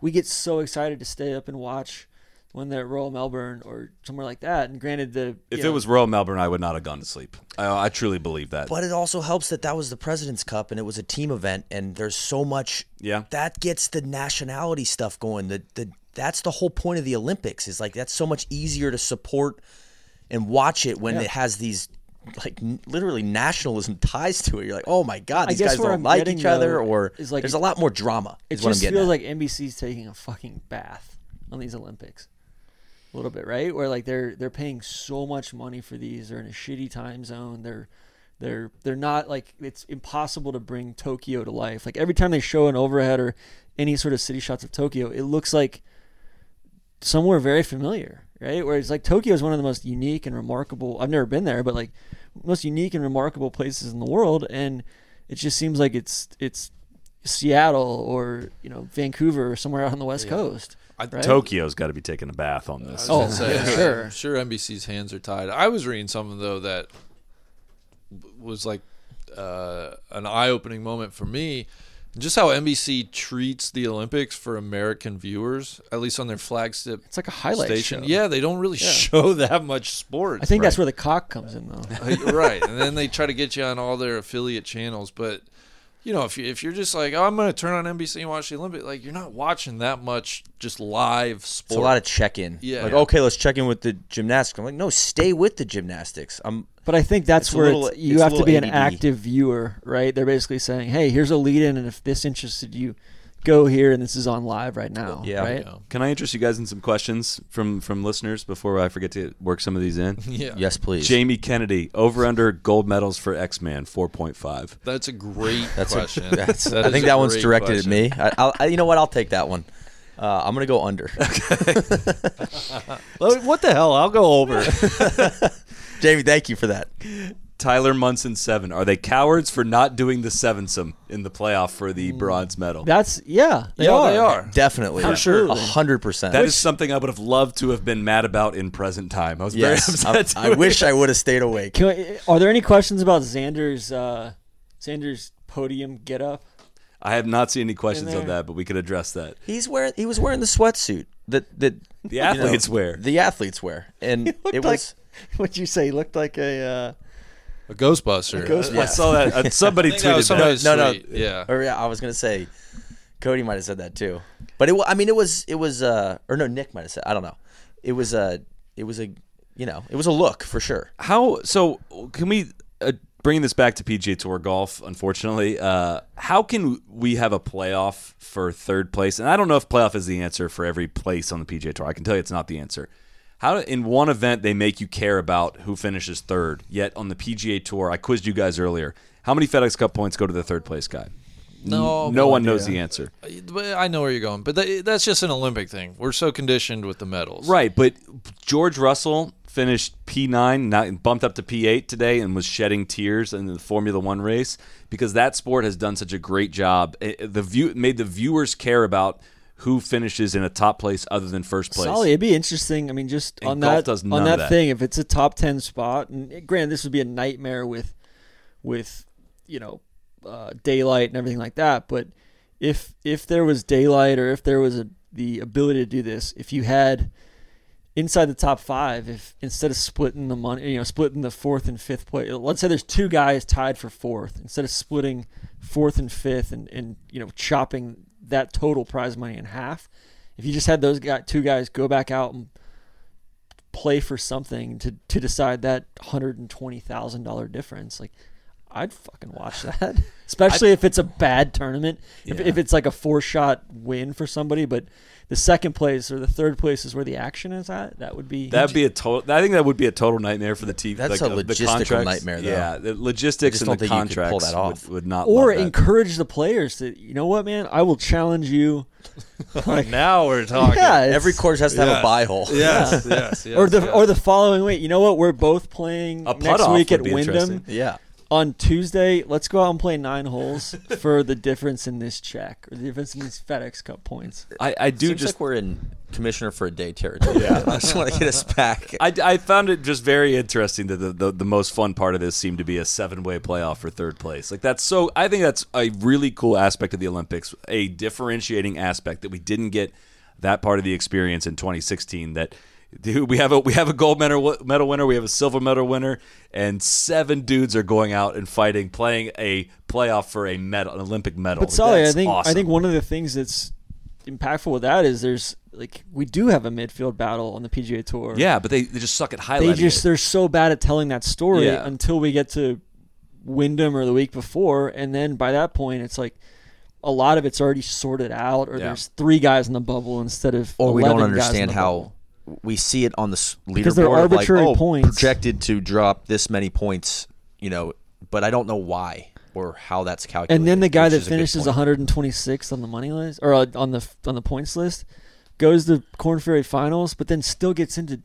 we get so excited to stay up and watch when they're at Royal Melbourne or somewhere like that. And granted, the If you it know, was Royal Melbourne, I would not have gone to sleep. I, I truly believe that. But it also helps that that was the President's Cup and it was a team event, and there's so much. Yeah. That gets the nationality stuff going. The the that's the whole point of the Olympics. Is like that's so much easier to support and watch it when Yeah. it has these like n- literally nationalism [LAUGHS] ties to it. You're like, oh my god, these guys where don't I'm like each other, or is, like, there's a lot more drama. it Is what I'm just getting feels at. like NBC's taking a fucking bath on these Olympics. A little bit, right? Where like they're they're paying so much money for these. They're in a shitty time zone. They're they're they're not like it's impossible to bring Tokyo to life. Like every time they show an overhead or any sort of city shots of Tokyo, it looks like somewhere very familiar, right? Where it's like Tokyo is one of the most unique and remarkable. I've never been there, but like most unique and remarkable places in the world, and it just seems like it's it's Seattle or you know Vancouver or somewhere out on the west coast. Right? Tokyo's got to be taking a bath on this. Oh, I'd say, for I'm sure. sure NBC's hands are tied. I was reading something though that was like uh, an eye-opening moment for me. Just how NBC treats the Olympics for American viewers, at least on their flagship It's like a highlight station. show. Yeah, they don't really show [LAUGHS] that much sports. I think that's where Peacock comes in, though. [LAUGHS] Right, and then they try to get you on all their affiliate channels. But you know, if you if you're just like, oh, I'm going to turn on NBC and watch the Olympics, like you're not watching that much just live sport. It's a lot of check in. Yeah. Like, Yeah. okay, let's check in with the gymnastics. I'm like, no, stay with the gymnastics. I'm But I think that's It's where little- it's, you it's have to little be an active viewer, right? They're basically saying, "Hey, here's a lead-in, and if this interested you, go here, and this is on live right now." Yeah. right. Can I interest you guys in some questions from from listeners before I forget to work some of these in? [LAUGHS] Yeah, yes, please. Jamie Kennedy, over under gold medals for X Man, four point five. That's a great [LAUGHS] That's question. [LAUGHS] A, that's, That I think that one's directed question. at me. I, I'll, I, you know what? I'll take that one. Uh, I'm gonna go under. what the hell? I'll go over. Jamie, thank you for that. Tyler Munson seven. Are they cowards for not doing the sevensome in the playoff for the bronze medal? That's yeah. They Yeah, are. they are. Definitely, For sure. a hundred percent. That is something I would have loved to have been mad about in present time. I was very yes. I, upset. I wish I would have stayed awake. Can we, are there any questions about Xander's uh, Xander's podium get up? I have not seen any questions on that, but we could address that. He's wearing. He was wearing the sweatsuit that that The you know, athletes wear. The athletes wear, and [LAUGHS] looked it like- was. [LAUGHS] What'd you say? He looked like a. Uh, A Ghostbuster. Ghost- I saw that. Uh, [LAUGHS] somebody I think that was tweeted that. somebody's No, no. Yeah. Or yeah, I was gonna say, Cody might have said that too. But it. wa- I mean, it was. It was. Uh, or no, Nick might have said. I don't know. It was a. It was a. You know, it was a look for sure. How so? Can we uh, bring this back to PGA Tour golf? Unfortunately, uh, how can we have a playoff for third place? And I don't know if playoff is the answer for every place on the PGA Tour. I can tell you it's not the answer. How in one event they make you care about who finishes third, yet on the PGA Tour, I quizzed you guys earlier. How many FedEx Cup points go to the third place guy? No, no one knows the answer. Uh, I know where you're going, but that, that's just an Olympic thing. We're so conditioned with the medals. Right, but George Russell finished P9, not, bumped up to P8 today, and was shedding tears in the Formula One race because that sport has done such a great job. It- the view made the viewers care about who finishes in a top place other than first place. Solid. It'd be interesting. I mean, just And on that on that, that. thing, if it's a top ten spot, and granted, this would be a nightmare with with you know uh, daylight and everything like that. But if if there was daylight or if there was a, the ability to do this, if you had inside the top five, if instead of splitting the money, you know, splitting the fourth and fifth place, let's say there's two guys tied for fourth, instead of splitting fourth and fifth and, and you know chopping that total prize money in half, if you just had those guy, two guys go back out and play for something to, to decide that hundred and twenty thousand dollar difference, like I'd fucking watch [SIGHS] that. Especially if it's a bad tournament. If, if it's like a four shot win for somebody, but the second place or the third place is where the action is at, that would be That'd be a total. I think that would be a total nightmare for the TV. That's like, a the logistical nightmare, though. Yeah, the logistics and the don't think you could pull contracts that off. Would, would not. or love that. encourage the players to you know what man I will challenge you [LAUGHS] like Now we're talking. yeah Every course has to have Yes. a buy hole. Yes, yes, yes. or the yes. or the following week you know what we're both playing A putt next off week at be Wyndham. Yeah. On Tuesday let's go out and play nine holes for the difference in this check or the difference in these FedEx Cup points I, I do Seems just like we're in commissioner for a day territory. Yeah. [LAUGHS] I just want to get us back. I, I found it just very interesting that the, the, the most fun part of this seemed to be a seven way playoff for third place. Like that's so I think that's a really cool aspect of the Olympics, a differentiating aspect that we didn't get that part of the experience in 2016 that dude, we have a we have a gold medal medal winner, we have a silver medal winner, and seven dudes are going out and fighting, playing a playoff for a medal, an Olympic medal. But Sully, I That's think I think one of the things that's impactful with that is there's like we do have a midfield battle on the PGA Tour. yeah, but they, they just suck at highlighting. they just it. they're so bad at telling that story Yeah. until we get to Wyndham or the week before, and then by that point it's like a lot of it's already sorted out, or Yeah. there's three guys in the bubble instead of or we don't 11 guys in understand how bubble. We see it on the s- Because they're leaderboard like, arbitrary oh, points. projected to drop this many points, you know, but I don't know why or how that's calculated. And then the guy which that is a good finishes point. 126th on the money list or uh, on the on the points list goes to Korn Ferry Finals, but then still gets into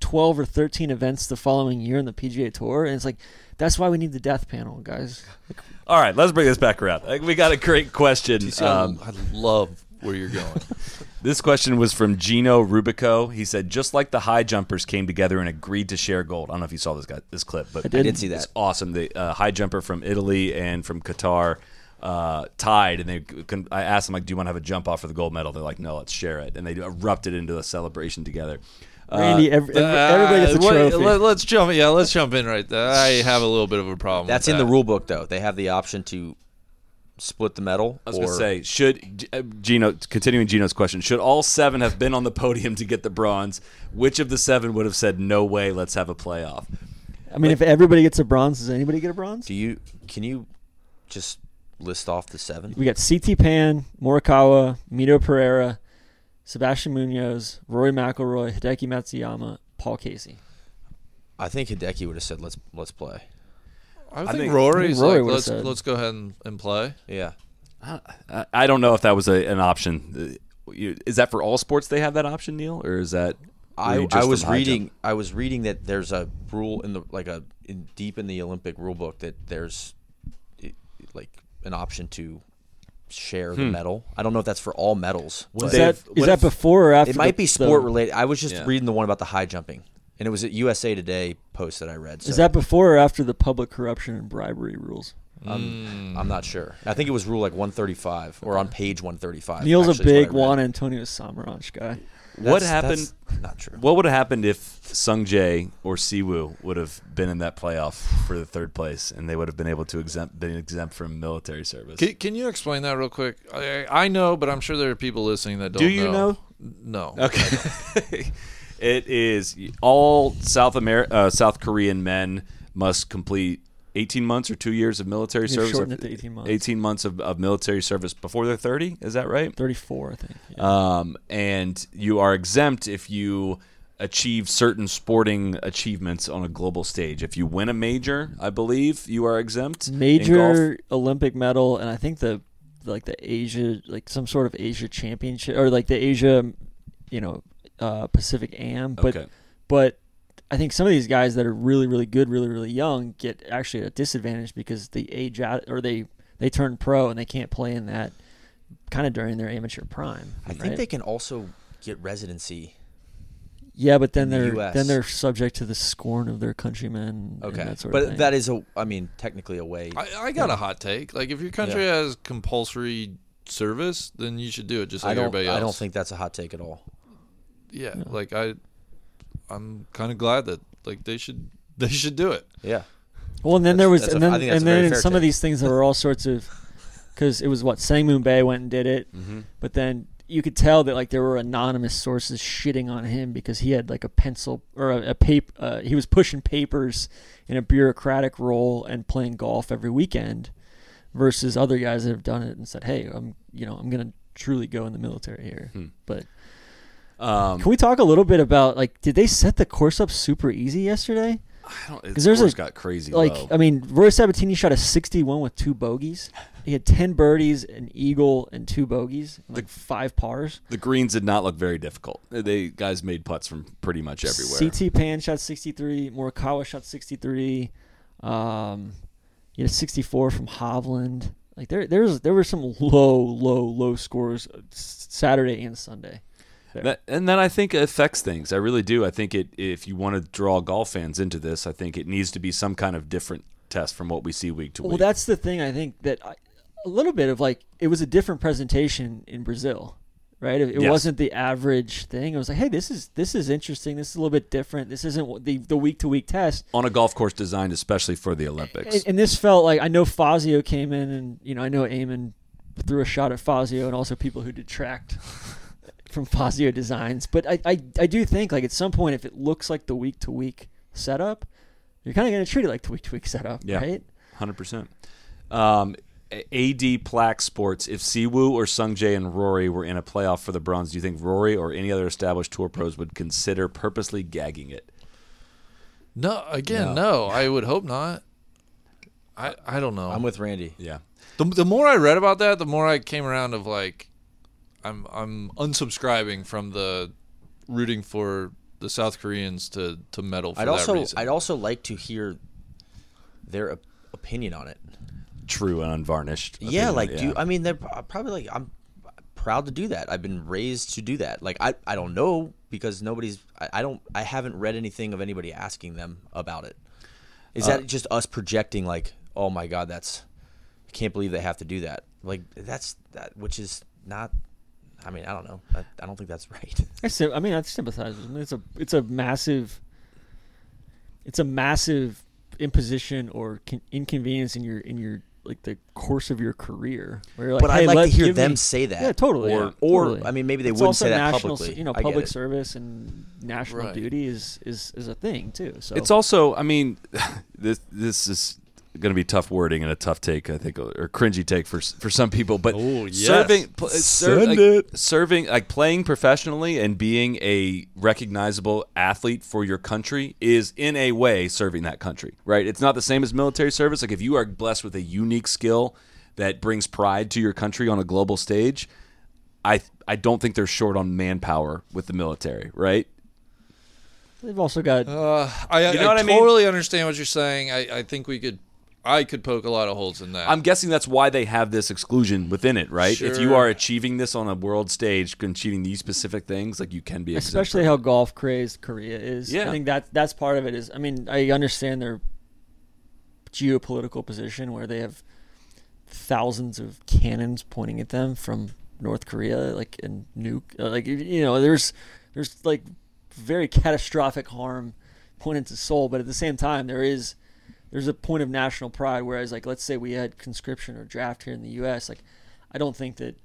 12 or 13 events the following year in the PGA Tour, and it's like that's why we need the death panel, guys. All right, let's bring this back around. We got a great question. Um, I love where you're going. [LAUGHS] This question was from Gino Rubico. He said, "Just like the high jumpers came together and agreed to share gold." I don't know if you saw this guy, this clip, but I did. I did see It's that. awesome. The uh, high jumper from Italy and from Qatar uh, tied, and they. Con- I asked them like, "Do you want to have a jump off for the gold medal?" They're like, "No, let's share it," and they erupted into a celebration together. Uh, Randy, every, every- everybody gets a what- trophy. Let, us jump. Yeah, let's jump in right there. I have a little bit of a problem. That's with in the rule book, though. They have the option to split the medal. I was going to say, should G- uh, Gino continuing Gino's question, should all seven have been on the podium to get the bronze? Which of the seven would have said, "No way, let's have a playoff"? I mean, if everybody gets a bronze, does anybody get a bronze? do you can you just list off the seven? We got CT Pan, Morikawa, Mito Pereira, Sebastian Munoz, Rory McIlroy, Hideki Matsuyama, Paul Casey. I think Hideki would have said let's let's play. I think, think- Rory's I think Rory like, let's let's go ahead and, and play. Yeah. I, I don't know if that was a, an option. Uh, Is that for all sports? They have that option, Neil, or is that? I, I was reading jump? I was reading that there's a rule in the like a in, deep in the Olympic rule book that there's i- like an option to share the medal. I don't know if that's for all medals. Is that, is what that before or after? it might the- be sport the- related. I was just Yeah. reading the one about the high jumping, and it was at USA Today post that I read. So Is that before or after the public corruption and bribery rules? I'm, I'm not sure. I think it was rule like 135 or on page 135. Neil's a actually, is big read. Juan Antonio Samaranch guy. What happened? that's Not true. What would have happened if Sung Jae or Siwoo would have been in that playoff for the third place, and they would have been able to exempt, been exempt from military service? Can, can you explain that real quick? I, I know, but I'm sure there are people listening that don't. Do you know? No. Okay. [LAUGHS] [LAUGHS] it is all South Amer- uh, South Korean men must complete 18 months or two years of military They've service. shortened it to 18 months. 18 months of, of military service before they're 30. Is that right? 34, I think. Yeah. Um, and you are exempt if you achieve certain sporting achievements on a global stage. If you win a major, I believe you are exempt. Major Olympic medal, and I think the like the Asia, like some sort of Asia championship, or like the Asia, you know, uh, Pacific Am. But Okay. but I think some of these guys that are really really good, really really young, get actually at a disadvantage because they age out or they they turn pro and they can't play in that kind of during their amateur prime. I think they can also get residency. Yeah, but then in they're US. then they're subject to the scorn of their countrymen. Okay, and that sort but of thing. that is a. I mean, technically a way. I, I got a hot take. Like, if your country has compulsory service, then you should do it just I like don't. everybody else. I don't think that's a hot take at all. Yeah, like I, I'm kind of glad that like they should [LAUGHS] they should do it. Yeah. Well, and then there was, and a- I then, think and then in fair some of these things there were all sorts of, because it was what Sang Moon Bae went and did it, Mm-hmm. but then you could tell that like there were anonymous sources shitting on him because he had like a pencil or a, a paper. Uh, he was pushing papers in a bureaucratic role and playing golf every weekend, versus other guys that have done it and said, "Hey, I'm you know I'm gonna truly go in the military here." Hmm. But Um, can we talk a little bit about like did they set the course up super easy yesterday? I don't because there's a- got crazy like low. I mean, Rory Sabbatini shot a 61 with two bogeys. He had 10 birdies, an eagle, and two bogeys, and like five pars. the greens did not look very difficult. They guys made putts from pretty much everywhere. CT Pan shot 63. Morikawa shot 63. Um, you had 64 from Hovland. Like there, there's there were some low, low, low scores uh, Saturday and Sunday. That, and that I think affects things. I really do. I think it. If you want to draw golf fans into this, I think it needs to be some kind of different test from what we see week to Well, week. Well, that's the thing. I think that I, a little bit of like it was a different presentation in Brazil, right? It, it Yes. wasn't the average thing. It was like, hey, this is this is interesting. This is a little bit different. This isn't the the week to week test. On a golf course designed especially for the Olympics. And, and this felt like I know Fazio came in, and you know I know Eamon threw a shot at Fazio, and also people who detract from [LAUGHS] Fazio designs. But I, I I do think like at some point, if it looks like the week to week setup, you're kind of going to treat it like the week to week setup, Yeah. right? Hundred percent. Um, A- AD Plaque Sports. If Siwoo or Sungjae and Rory were in a playoff for the bronze, do you think Rory or any other established tour pros would consider purposely gagging it? No, again, no. I would hope not. I I don't know. I'm with Randy. Yeah. the the more I read about that, the more I came around of like, I'm I'm unsubscribing from the rooting for the South Koreans to to medal for I'd that also reason. I'd also like to hear their op- opinion on it. True and unvarnished. Yeah, like yeah. do I mean they're probably like I'm proud to do that. I've been raised to do that. Like I I don't know because nobody's I, I don't I haven't read anything of anybody asking them about it. Is Uh, that just us projecting like oh my god that's I can't believe they have to do that. Like that's that which is not I mean I don't know. I, I don't think that's [LAUGHS] right. I sim- I mean, I sympathize with them. It's a it's a massive it's a massive imposition or con- inconvenience in your in your like the course of your career. Where you're like, but hey, I'd like to hear them me- say that. Yeah, totally. Or yeah, or totally. I mean maybe they It's wouldn't say that national, publicly. You know, public service and national Right. duty is, is is a thing too. So It's also, I mean, [LAUGHS] this this is going to be tough wording and a tough take, I think, or cringy take for for some people. But Oh, yes. serving, pl- ser- Send like, it. serving, like playing professionally and being a recognizable athlete for your country is in a way serving that country, right? It's not the same as military service. Like if you are blessed with a unique skill that brings pride to your country on a global stage. I, I don't think they're short on manpower with the military, right? they've also got Uh, I, You know I what I mean? totally understand what you're saying. I, I think we could, I could poke a lot of holes in that. I'm guessing that's why they have this exclusion within it, right? If you are achieving this on a world stage, achieving these specific things, like you can be especially from how golf crazed Korea is. Yeah. I think that that's part of it. Is I mean, I understand their geopolitical position where they have thousands of cannons pointing at them from North Korea, like and nuke, uh, like you- you know, there's there's like very catastrophic harm pointed to Seoul, but at the same time, there is there's a point of national pride. Whereas, like, let's say we had conscription or draft here in the U.S., like, I don't think that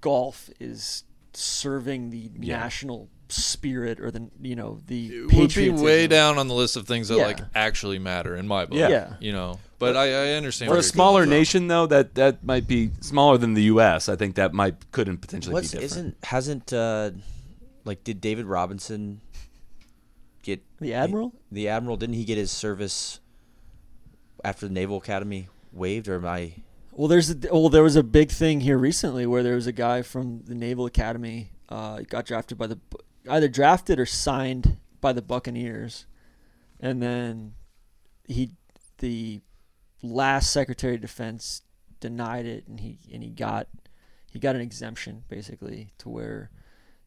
golf is serving the national spirit or the you know the it would be patriotism. way down on the list of things that Yeah. like actually matter in my book. Yeah. Yeah. You know, but I, I understand. For a smaller nation, though, that that might be smaller than the U.S. I think that might couldn't potentially What's be different. isn't hasn't uh like did David Robinson get The admiral. the admiral? Didn't he get his service after the Naval Academy waived? Or am I? Well, there's a, well, there was a big thing here recently where there was a guy from the Naval Academy uh, got drafted by the either drafted or signed by the Buccaneers, and then he the last Secretary of Defense denied it, and he and he got he got an exemption basically to where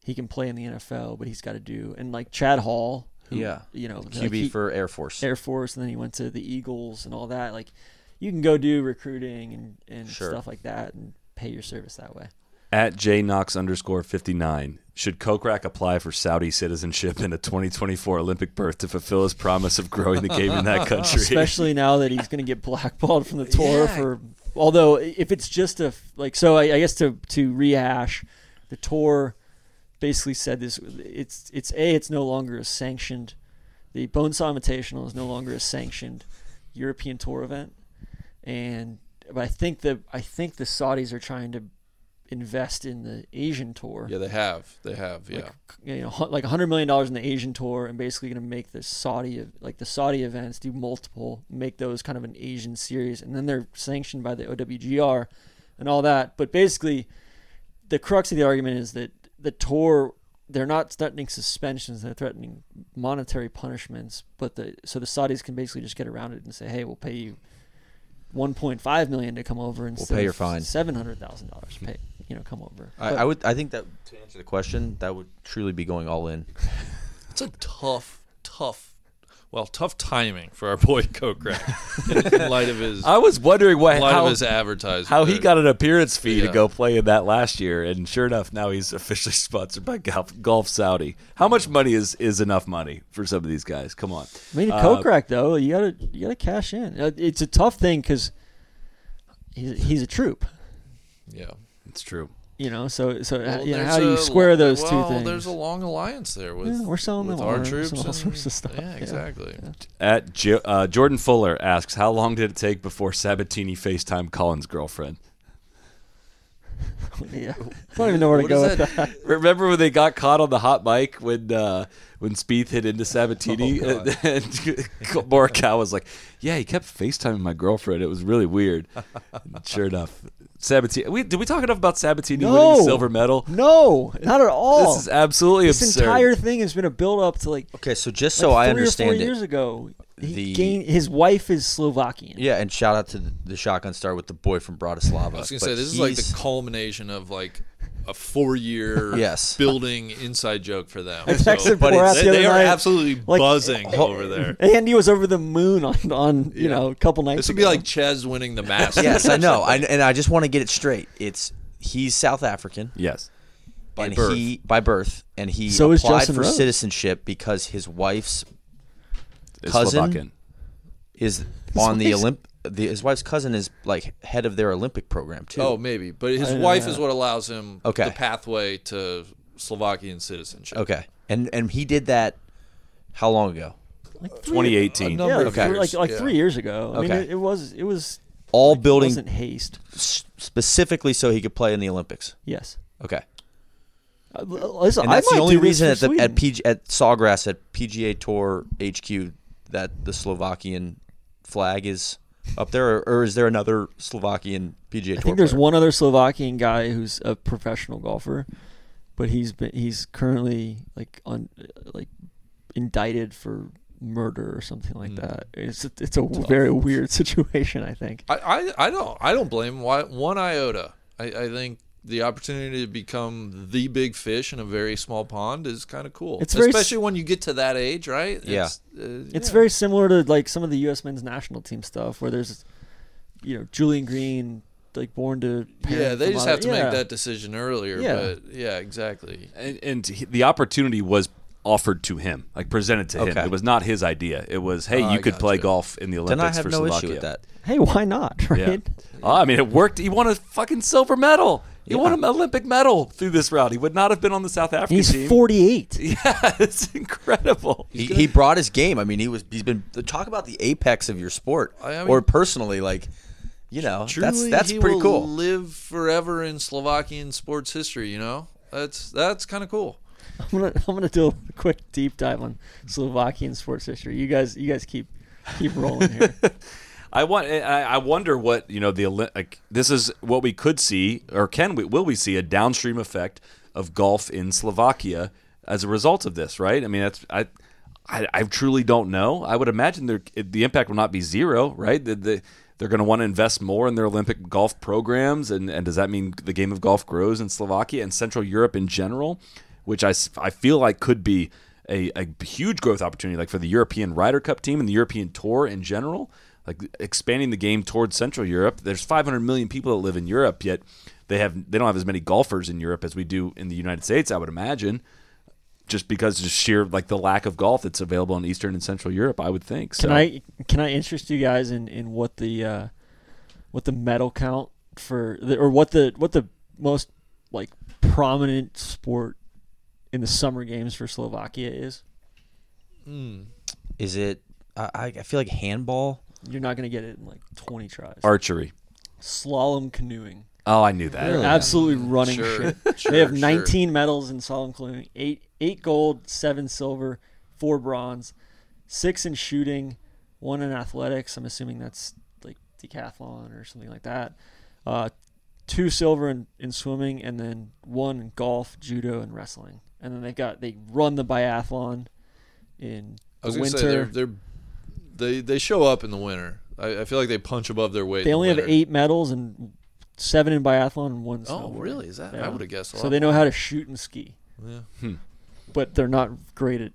he can play in the NFL, but he's got to do and like Chad Hall, who, Yeah. you know, like QB he- for Air Force. Air Force, and then he went to the Eagles and all that. Like, you can go do recruiting and, and Sure. stuff like that and pay your service that way. At J Knox underscore 59, should Kokrak apply for Saudi citizenship in a 2024 Olympic berth to fulfill his promise of growing the game in that [LAUGHS] country? Especially now that he's going to get blackballed from the [LAUGHS] tour for. Although, if it's just a like, so I, I guess to to rehash, the tour basically said this. It's it's a it's no longer a sanctioned. The Bonesaw Invitational is no longer a sanctioned European tour event, and but I think the I think the Saudis are trying to invest in the Asian tour. Yeah, they have. They have. Yeah. like you know like 100 million dollars in the Asian tour and basically going to make the Saudi like the Saudi events do multiple make those kind of an Asian series and then they're sanctioned by the OWGR and all that but basically the crux of the argument is that the tour they're not threatening suspensions they're threatening monetary punishments but the so the Saudis can basically just get around it and say hey we'll pay you 1.5 million to come over instead pay your fine. $700,000 pay you know come over I, But- I would. I think that to answer the question, that would truly be going all in. It's a tough, tough Well, tough timing for our [LAUGHS] boy Kokrak in light of his I was wondering what light how, of his advertising. how he got an appearance fee to go play in that last year, and sure enough, now he's [LAUGHS] officially sponsored by Golf, Golf Saudi. How much money is is enough money for some of these guys? Come on. I mean, Uh, Kokrak though, you gotta you gotta cash in. Uh, It's a tough thing because he's he's a troop, Yeah. It's true. You know. So so uh, Well, you know, how do you square lo- those well, two things? Well there's a long alliance there with Yeah, we're selling with them our arms troops and all and- sorts of stuff. [LAUGHS] Yeah, Yeah. exactly. At Jo- uh, Jordan Fuller asks, how long did it take before Sabbatini FaceTime Collins' girlfriend? [LAUGHS] yeah. I don't even know where to What go is with that. [LAUGHS] Remember when they got caught on the hot mic when uh, when Spieth hit into Sabbatini [LAUGHS] Oh, and, and Morikawa was like, "Yeah, he kept FaceTiming my girlfriend. It was really weird." And sure enough, Sabbatini. We, did we talk enough about Sabbatini No. winning silver medal? No, not at all. This is absolutely this absurd. entire thing has been a build up to like Okay, so just like so I three understand or four it, years ago. He the- gained his wife is Slovakian. yeah, and shout out to the, the shotgun star with the boy from Bratislava. I was gonna but say this is like the culmination of like a four-year [LAUGHS] Yes. building inside joke for them. [LAUGHS] I texted but it's- the they, other they are night, absolutely like, buzzing oh, over there. Andy was over the moon on on you Yeah. know a couple nights. This would be like Ches winning the Masters. [LAUGHS] yes, I know, I, and I just want to get it straight. It's he's South African. Yes. By and birth. he by birth, and he So is applied Justin for Rose. citizenship because his wife's It's Cousin? Slovakian. is on the Olymp. The, his wife's cousin is like head of their Olympic program too. Oh, maybe, but his I know wife that. is what allows him Okay. the pathway to Slovakian citizenship. okay, and and he did that. How long ago? like three- 2018. No. Yeah, number like, of three- like years, like yeah. three years ago. I mean, Okay. it, it was it was All it building wasn't haste. s- specifically so he could play in the Olympics. Yes. Okay, Uh, listen, and I that's the only do this reason for at the Sweden. at PG at Sawgrass at PGA Tour HQ that the Slovakian flag is up there, or, or is there another Slovakian PGA Tour? I think there's player? one other Slovakian guy who's a professional golfer, but he's been he's currently like on like indicted for murder or something like hmm. that. It's it's a very weird [LAUGHS] situation. I think. I, I, I don't I don't blame him why- one iota. I, I think the opportunity to become the big fish in a very small pond is kind of cool. It's very s- especially when you get to that age, right? Yeah. It's, uh, It's yeah. very similar to like some of the U.S. men's national team stuff, where there's, you know, Julian Green, like born to. yeah. They just have to yeah. make that decision earlier. Yeah. But yeah, exactly. And, and he, the opportunity was offered to him, like presented to him. It was not his idea. It was, hey, Oh, you I could play gotcha. golf in the Then Olympics I have for no Slovakia. issue with that. Hey, why not? [LAUGHS] Yeah. Right? Oh, I mean, it worked. He won a fucking silver medal. He won an Olympic medal through this route. He would not have been on the South African He's team. 48. [LAUGHS] Yeah, it's incredible. He, he brought his game. I mean, he was he's been talk about the apex of your sport I- I mean- or personally like you know that's that's he pretty will cool. Live forever in Slovakian sports history. You know, that's that's kind of cool. [LAUGHS] I'm gonna I'm gonna do a quick deep dive on Slovakian sports history. You guys you guys keep keep rolling here. [LAUGHS] I want. Eh, I, I wonder what you know. The like, this is what we could see, or can we? Will we see a downstream effect of golf in Slovakia as a result of this? Right. I mean, that's I. I, I truly don't know. I would imagine the impact will not be zero, right? The, the, they're going to want to invest more in their Olympic golf programs, and, and does that mean the game of golf grows in Slovakia and Central Europe in general, which I, I feel like could be a, a huge growth opportunity, like for the European Ryder Cup team and the European Tour in general, like expanding the game towards Central Europe. There's 500 million people that live in Europe, yet they have they don't have as many golfers in Europe as we do in the United States. I would imagine just because just sheer like the lack of golf that's available in Eastern and Central Europe. I would think. So Can I can I interest you guys in, in what the uh, what the medal count for the, or what the what the most like prominent sport in the summer games for Slovakia is? Is it? I I I feel like handball. You're not gonna get it in like 20 tries. archery? Slalom canoeing. Oh, I knew that. They're absolutely running Sure, shit. sure, they have sure. 19 medals in slalom canoeing, eight eight gold, seven silver, four bronze, six in shooting, one in athletics. I'm assuming that's like decathlon or something like that. Uh, two silver in, in swimming, and then one in golf, judo, and wrestling. And then they've got they run the biathlon in I was the gonna winter. say they're, they're they they show up in the winter. I, I feel like they punch above their weight. they in only the have winter. eight medals and seven in biathlon and one. Oh, snowboarding. really? Is that? I would have guessed. a So lot they know more. how to shoot and ski. Yeah. Hmm. But they're not great at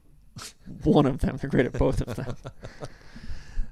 one of them. They're great at both of them. [LAUGHS]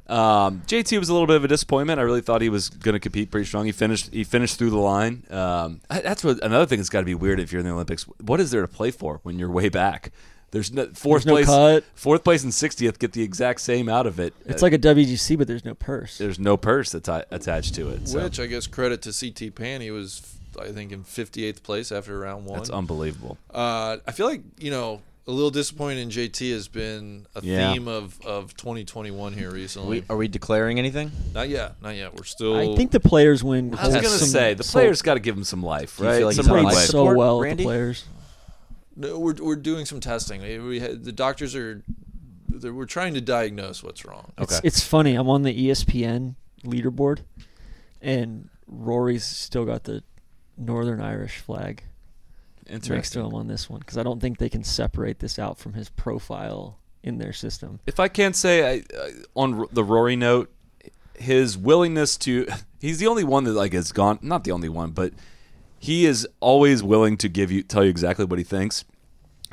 Um, JT was a little bit of a disappointment. I really thought he was going to compete pretty strong. He finished. He finished through the line. Um, that's what another thing that's got to be weird if you're in the Olympics. What is there to play for when you're way back? There's no fourth There's no place. cut. Fourth place and sixtieth get the exact same out of it. It's Uh, like a WGC, but there's no purse. there's no purse atti- attached to it. So Which I guess credit to CT Pan. He was, I think, in 58th place after round one. that's unbelievable. Uh, I feel like you know a little disappointing in JT has been a Yeah. theme of, of 2021 here recently. We, are we declaring anything? not yet, not yet. We're still. I think the players win. I was gonna some- say the so- players got to give him some life, right? feel like some he's played life so well with Randy? the players. No, we're we're doing some testing. We- We had, the doctors are. they're- We're trying to diagnose what's wrong. It's, Okay. it's funny. I'm on the ESPN leaderboard, and Rory's still got the Northern Irish flag next to Interesting. him on this one because I don't think they can separate this out from his profile in their system. If I can't say I, uh, on R- the Rory note, his willingness to [LAUGHS] he's the only one that like has gone not the only one, but he is always willing to give you tell you exactly what he thinks.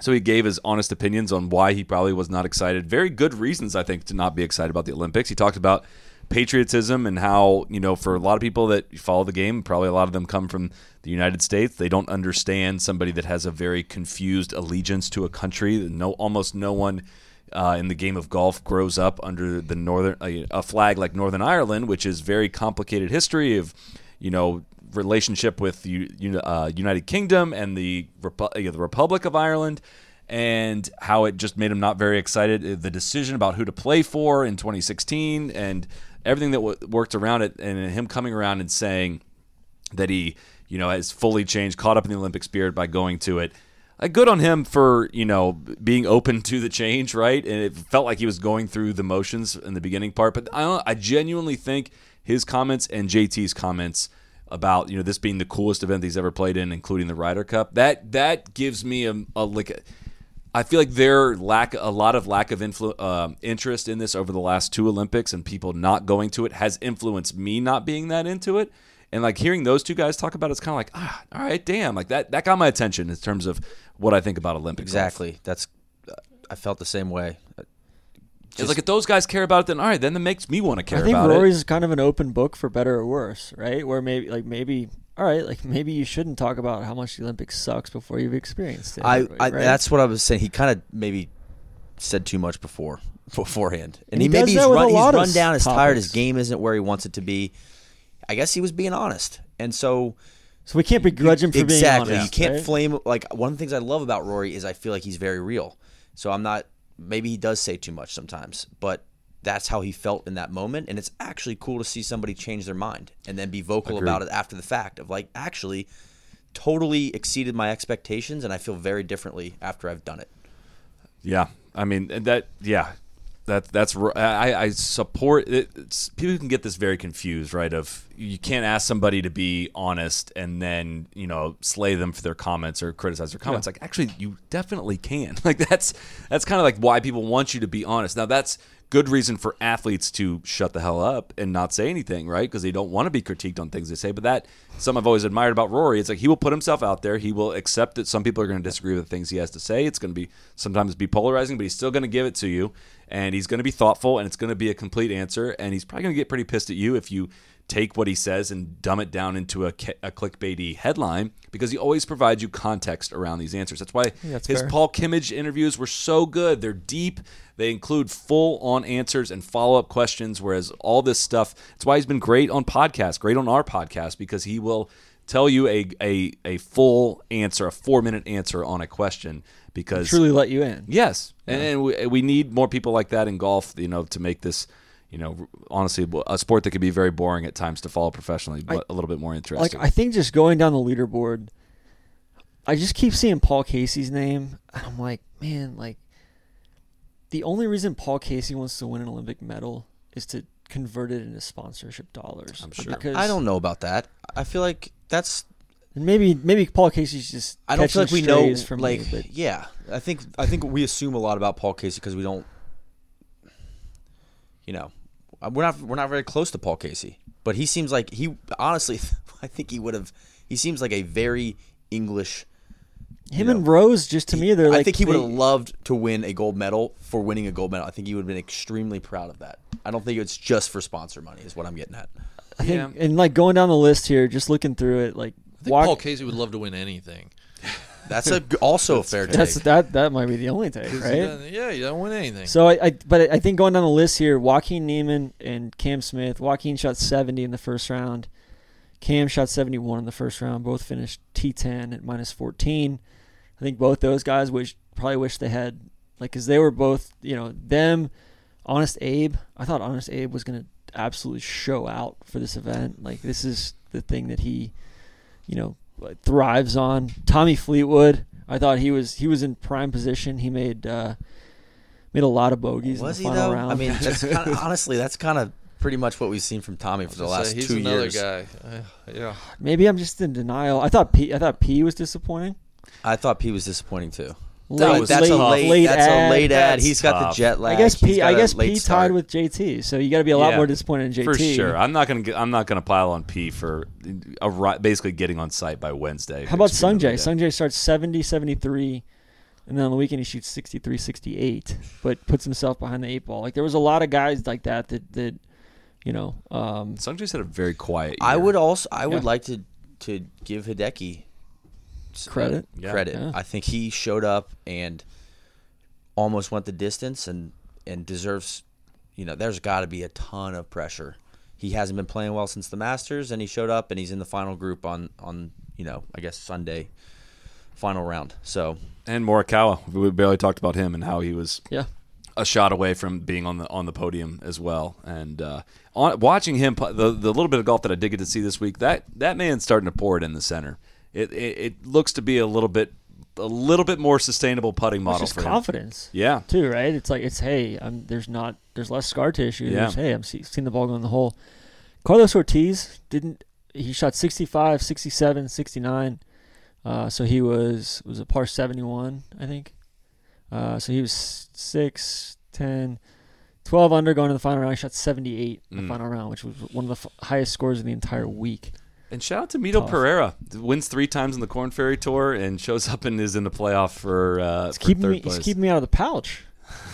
So he gave his honest opinions on why he probably was not excited. Very good reasons I think to not be excited about the Olympics. He talked about patriotism and how, you know, for a lot of people that follow the game, probably a lot of them come from the United States, they don't understand somebody that has a very confused allegiance to a country. No almost no one uh, in the game of golf grows up under the northern uh, a flag like Northern Ireland, which is very complicated history of you know relationship with the uh, United Kingdom and the Repu- the Republic of Ireland. And how it just made him not very excited. Uh, The decision about who to play for in 2016 and everything that worked around it, and him coming around and saying, that he, you know, has fully changed, caught up in the Olympic spirit by going to it. Uh, good on him for you know being open to the change, right? And it felt like he was going through the motions in the beginning part, but I I genuinely think his comments and JT's comments about you know this being the coolest event he's ever played in, including the Ryder Cup, that that gives me a, a like. A, I feel like their lack, a lot of lack of influ- um interest in this over the last two Olympics, and people not going to it has influenced me not being that into it. And like hearing those two guys talk about it, it's kind of like, ah, all right, damn, like that that got my attention in terms of what I think about Olympic golf. Exactly. That's. I felt the same way. It's like if those guys care about it, then all right, then that makes me want to care about it. I think Rory's it. kind of an open book for better or worse, right? Where maybe like maybe all right, like maybe you shouldn't talk about how much the Olympics sucks before you've experienced it. I, right? I that's what I was saying. He kind of maybe said too much before [LAUGHS] beforehand, and, And he, he maybe he's run, he's run down, is tired, his game isn't where he wants it to be. I guess he was being honest, and so so we can't begrudge him for exactly. being honest. you can't right? flame like one of the things I love about Rory is I feel like he's very real. So I'm not. Maybe he does say too much sometimes, but that's how he felt in that moment, and it's actually cool to see somebody change their mind and then be vocal Agreed. about it after the fact. Of like, actually, totally exceeded my expectations, and I feel very differently after I've done it. Yeah, I mean that. Yeah, that that's I, I support it. It's, people can get this very confused, right? Of you can't ask somebody to be honest and then you know slay them for their comments or criticize their comments. Like actually, you definitely can. [LAUGHS] Like that's that's kind of like why people want you to be honest. Now that's good reason for athletes to shut the hell up and not say anything, right? Because they don't want to be critiqued on things they say. But that some I've always admired about Rory. It's like he will put himself out there. He will accept that some people are going to disagree with the things he has to say. It's going to be sometimes be polarizing, but he's still going to give it to you, and he's going to be thoughtful, and it's going to be a complete answer. And he's probably going to get pretty pissed at you if you take what he says and dumb it down into a, a clickbaity headline because he always provides you context around these answers. That's why that's his fair. Paul Kimmage interviews were so good. They're deep. They include full on answers and follow up questions. Whereas all this stuff, that's why he's been great on podcasts, great on our podcast, because he will tell you a, a, a full answer, a four minute answer on a question. Because truly let you in. Yes, and, and we, we need more people like that in golf. You know, to make this, you know, honestly, a sport that can be very boring at times to follow professionally, but a little bit more interesting. Like. I think just going down the leaderboard, I just keep seeing Paul Casey's name, and I'm like, man, like the only reason Paul Casey wants to win an Olympic medal is to convert it into sponsorship dollars. I'm sure. Because I don't know about that. I feel like that's. And maybe maybe Paul Casey's just I don't feel like we know. from like, me, yeah, I think I think we assume a lot about Paul Casey because we don't. You know, Uh, we're not we're not very close to Paul Casey, but he seems like he honestly. [LAUGHS] I think he would have. He seems like a very English Him you and. Rose, just to me, they're like I think he would have loved to win a gold medal for winning a gold medal. I think he would have been extremely proud of that. I don't think it's just for sponsor money, is what I'm getting at. I think, and like going down the list here, just looking through it, like I think walk- Paul Casey would love to win anything. That's a also a fair take. that's that that might be the only take, 'Cause right? he Yeah, you don't win anything. So I, I, but I think going down the list here, Joaquin Niemann and Cam Smith. Joaquin shot 70 in the first round. Cam shot 71 in the first round. Both finished T10 at minus 14. I think both those guys wish probably wish they had like because they were both you know them. Honest Abe, I thought Honest Abe was gonna absolutely show out for this event. Like this is the thing that he, you know, like, thrives on. Tommy Fleetwood, I thought he was he was in prime position. He made uh, made a lot of bogies Was in he the final though? round. I mean, that's [LAUGHS] kind of, honestly, that's kind of pretty much what we've seen from Tommy for the Just say last he's two another years. guy. Uh, yeah. maybe I'm just in denial. I thought P, I thought P was disappointing. I thought P was disappointing too. That was that's a late- late, late that's ad. a late ad. That's He's got the jet lag. I guess He's P. I guess late P start. tied with JT, so you got to be a lot Yeah, more disappointed in JT For sure, I'm not gonna. I'm not gonna pile on P for a, basically getting on site by Wednesday. How about Extremely Sungjae? Sungjae starts 70, 73, and then on the weekend he shoots 63, 68, but puts himself behind the eight ball. Like there was a lot of guys like that that that you know. Um, Sungjae's had a very quiet. I would also I would like to to give Hideki s- uh, Credit? Yeah. credit. Yeah. I think he showed up and almost went the distance and and deserves. You know, there's got to be a ton of pressure. He hasn't been playing well since the Masters, and he showed up and he's in the final group on on you know I guess Sunday, final round. So and Morikawa. We barely talked about him and how he was yeah, a shot away from being on the on the podium as well. And uh, on, watching him, the the little bit of golf that I did get to see this week, that that man's starting to pour it in the center. It it, it looks to be a little bit a little bit more sustainable putting it's model just for him. confidence. Yeah, too, right? It's like it's hey, I'm there's not there's less scar tissue. Yeah. There's, hey, I'm see, seeing the ball go in the hole. Carlos Ortiz didn't. He shot 65, 67, 69. Uh, so he was was a par 71, I think. Uh, so he was 6, 10, 12 under going to the final round. He shot 78 in the Mm. final round, which was one of the f- highest scores of the entire week. And shout out to Mito Tough. Pereira, wins three times in the Korn Ferry Tour and shows up and is in the playoff for, uh, It's for keeping third me. place. He's keeping me out of the pouch.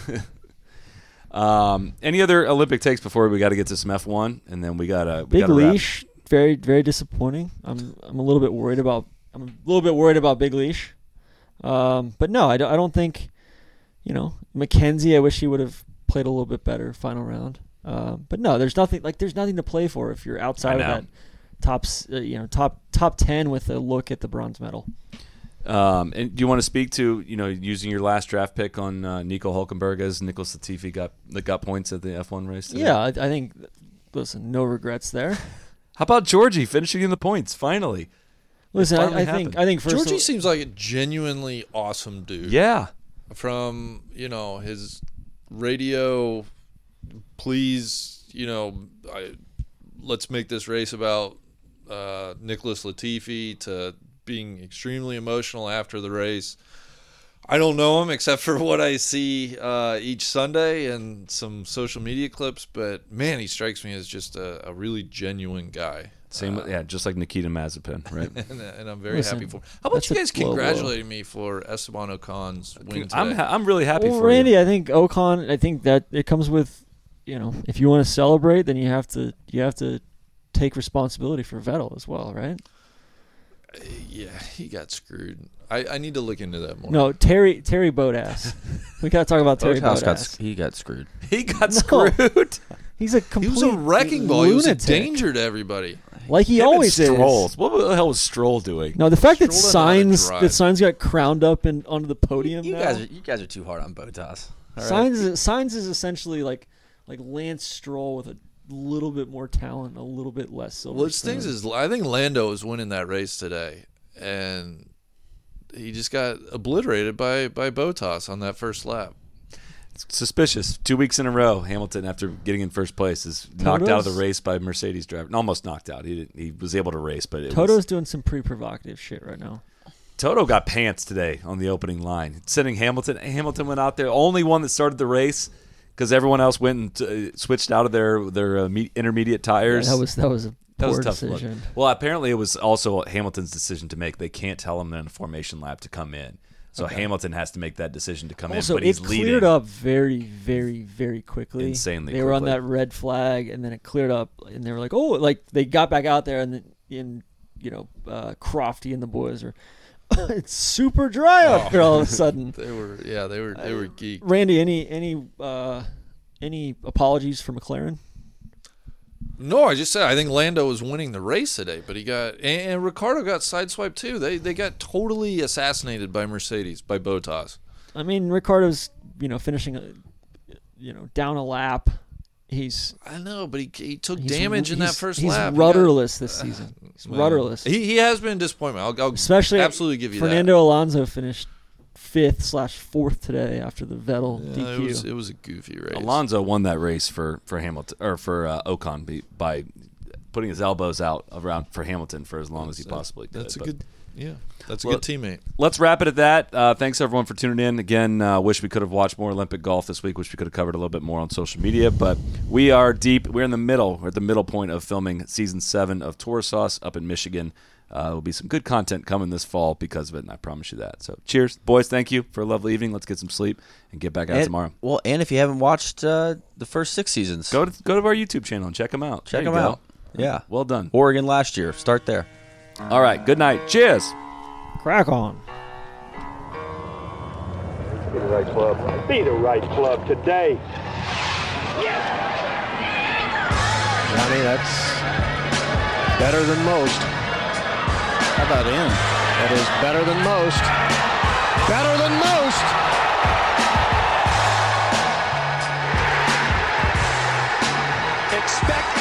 [LAUGHS] um, any other Olympic takes before we got to get to some F1, and then we got to we Big gotta wrap. leash, very very disappointing. I'm I'm a little bit worried about I'm a little bit worried about Big Leash. Um, but no, I don't, I don't think you know Mackenzie. I wish he would have played a little bit better final round. Um, but no, there's nothing like there's nothing to play for if you're outside of that top s- uh, you know top top ten with a look at the bronze medal. Um, and do you want to speak to you know using your last draft pick on uh, Nico Hulkenberg as Nicholas Latifi got that got points at the F1 race? Today? Yeah, I, I think. Listen, no regrets there. [LAUGHS] How about Georgie finishing in the points finally? Listen, finally I, I think. I think first Georgie of, seems like a genuinely awesome dude. Yeah, From you know his radio, please you know, I, let's make this race about uh, Nicholas Latifi to being extremely emotional after the race. I don't know him except for what I see uh, each Sunday and some social media clips, but man, he strikes me as just a, a really genuine guy. same. with, yeah, just like Nikita Mazepin, right? [LAUGHS] and, and I'm very Listen, happy for. How about you guys low blow. congratulating me for Esteban Ocon's win today? I'm ha- I'm really happy well, for Randy, you. I think Ocon. I think that it comes with, you know, if you want to celebrate, then you have to you have to take responsibility for Vettel as well, right? yeah, he got screwed. I, I need to look into that more. No, Terry Terry Bottas. [LAUGHS] we got to talk about Terry Boathouse got he got screwed. [LAUGHS] He got No. screwed. [LAUGHS] He's a he complete was a wrecking ball. He was a danger to everybody. like he Him and always is. What the hell was Stroll doing? No, the fact that Stroll doesn't know how to signs that Sainz got crowned up and onto the podium. you now. guys are you guys are too hard on Bottas. Sainz is, Sainz is essentially like like Lance Stroll with a little bit more talent, a little bit less silver. What stings is I think Lando is winning that race today, and he just got obliterated by by Bottas on that first lap. Suspicious. Two weeks in a row, Hamilton, after getting in first place, is knocked out of the race by Mercedes driver. Almost knocked out. He didn't, he was able to race, but it Toto's was, doing some pretty provocative shit right now. Toto got pants today on the opening line, sending Hamilton. Hamilton went out there, only one that started the race because everyone else went and uh, switched out of their their uh, me- intermediate tires. that was that was a That was tough look. decision. Well, apparently it was also Hamilton's decision to make. They can't tell him in a formation lap to come in. So Hamilton has to make that decision to come Also, in, but he's it leading. cleared up very, very, very quickly. Insanely They were on that red flag, and then it cleared up, and they were like, "Oh!" Like they got back out there, and then in you know, uh, Crofty and the boys are. [LAUGHS] it's super dry Oh. up here all of a sudden. [LAUGHS] They were yeah, they were they were geeked. Randy, any any uh, any apologies for McLaren? No, I just said I think Lando was winning the race today, but he got and, and Ricciardo got sideswiped too. They they got totally assassinated by Mercedes by Bottas. I mean, Ricciardo's you know finishing, a, you know, down a lap. He's I know, but he, he took damage in that he's- first he's lap. He got- rudderless this season. He's Man. rudderless. He, he has been a disappointment. I'll, I'll Especially absolutely give you that. Fernando Alonso finished fifth slash fourth today after the Vettel. Yeah, DQ. it was it was a goofy race. Alonso won that race for for Hamilton or for uh, Ocon by, by putting his elbows out around for Hamilton for as long as he possibly could. That's a But good yeah. That's a Well- good teammate. Let's wrap it at that. Uh, thanks everyone for tuning in. Again, uh, wish we could have watched more Olympic golf this week. Wish we could have covered a little bit more on social media. But we are deep. We're in the middle. We're at the middle point of filming season seven of Tour Sauce up in Michigan. Uh, there'll be some good content coming this fall because of it, and I promise you that. So, cheers, boys. Thank you for a lovely evening. Let's get some sleep and get back out And- tomorrow. Well, and if you haven't watched uh, the first six seasons, Go to go to our YouTube channel and check them out. check There them go. out. Yeah, Well done. Oregon last year. Start there. All right. Good night. Cheers. Crack on. Be the right club. Be the right club today. Johnny, that's better than most. How about in? That is better than most. Better than most. Expect anything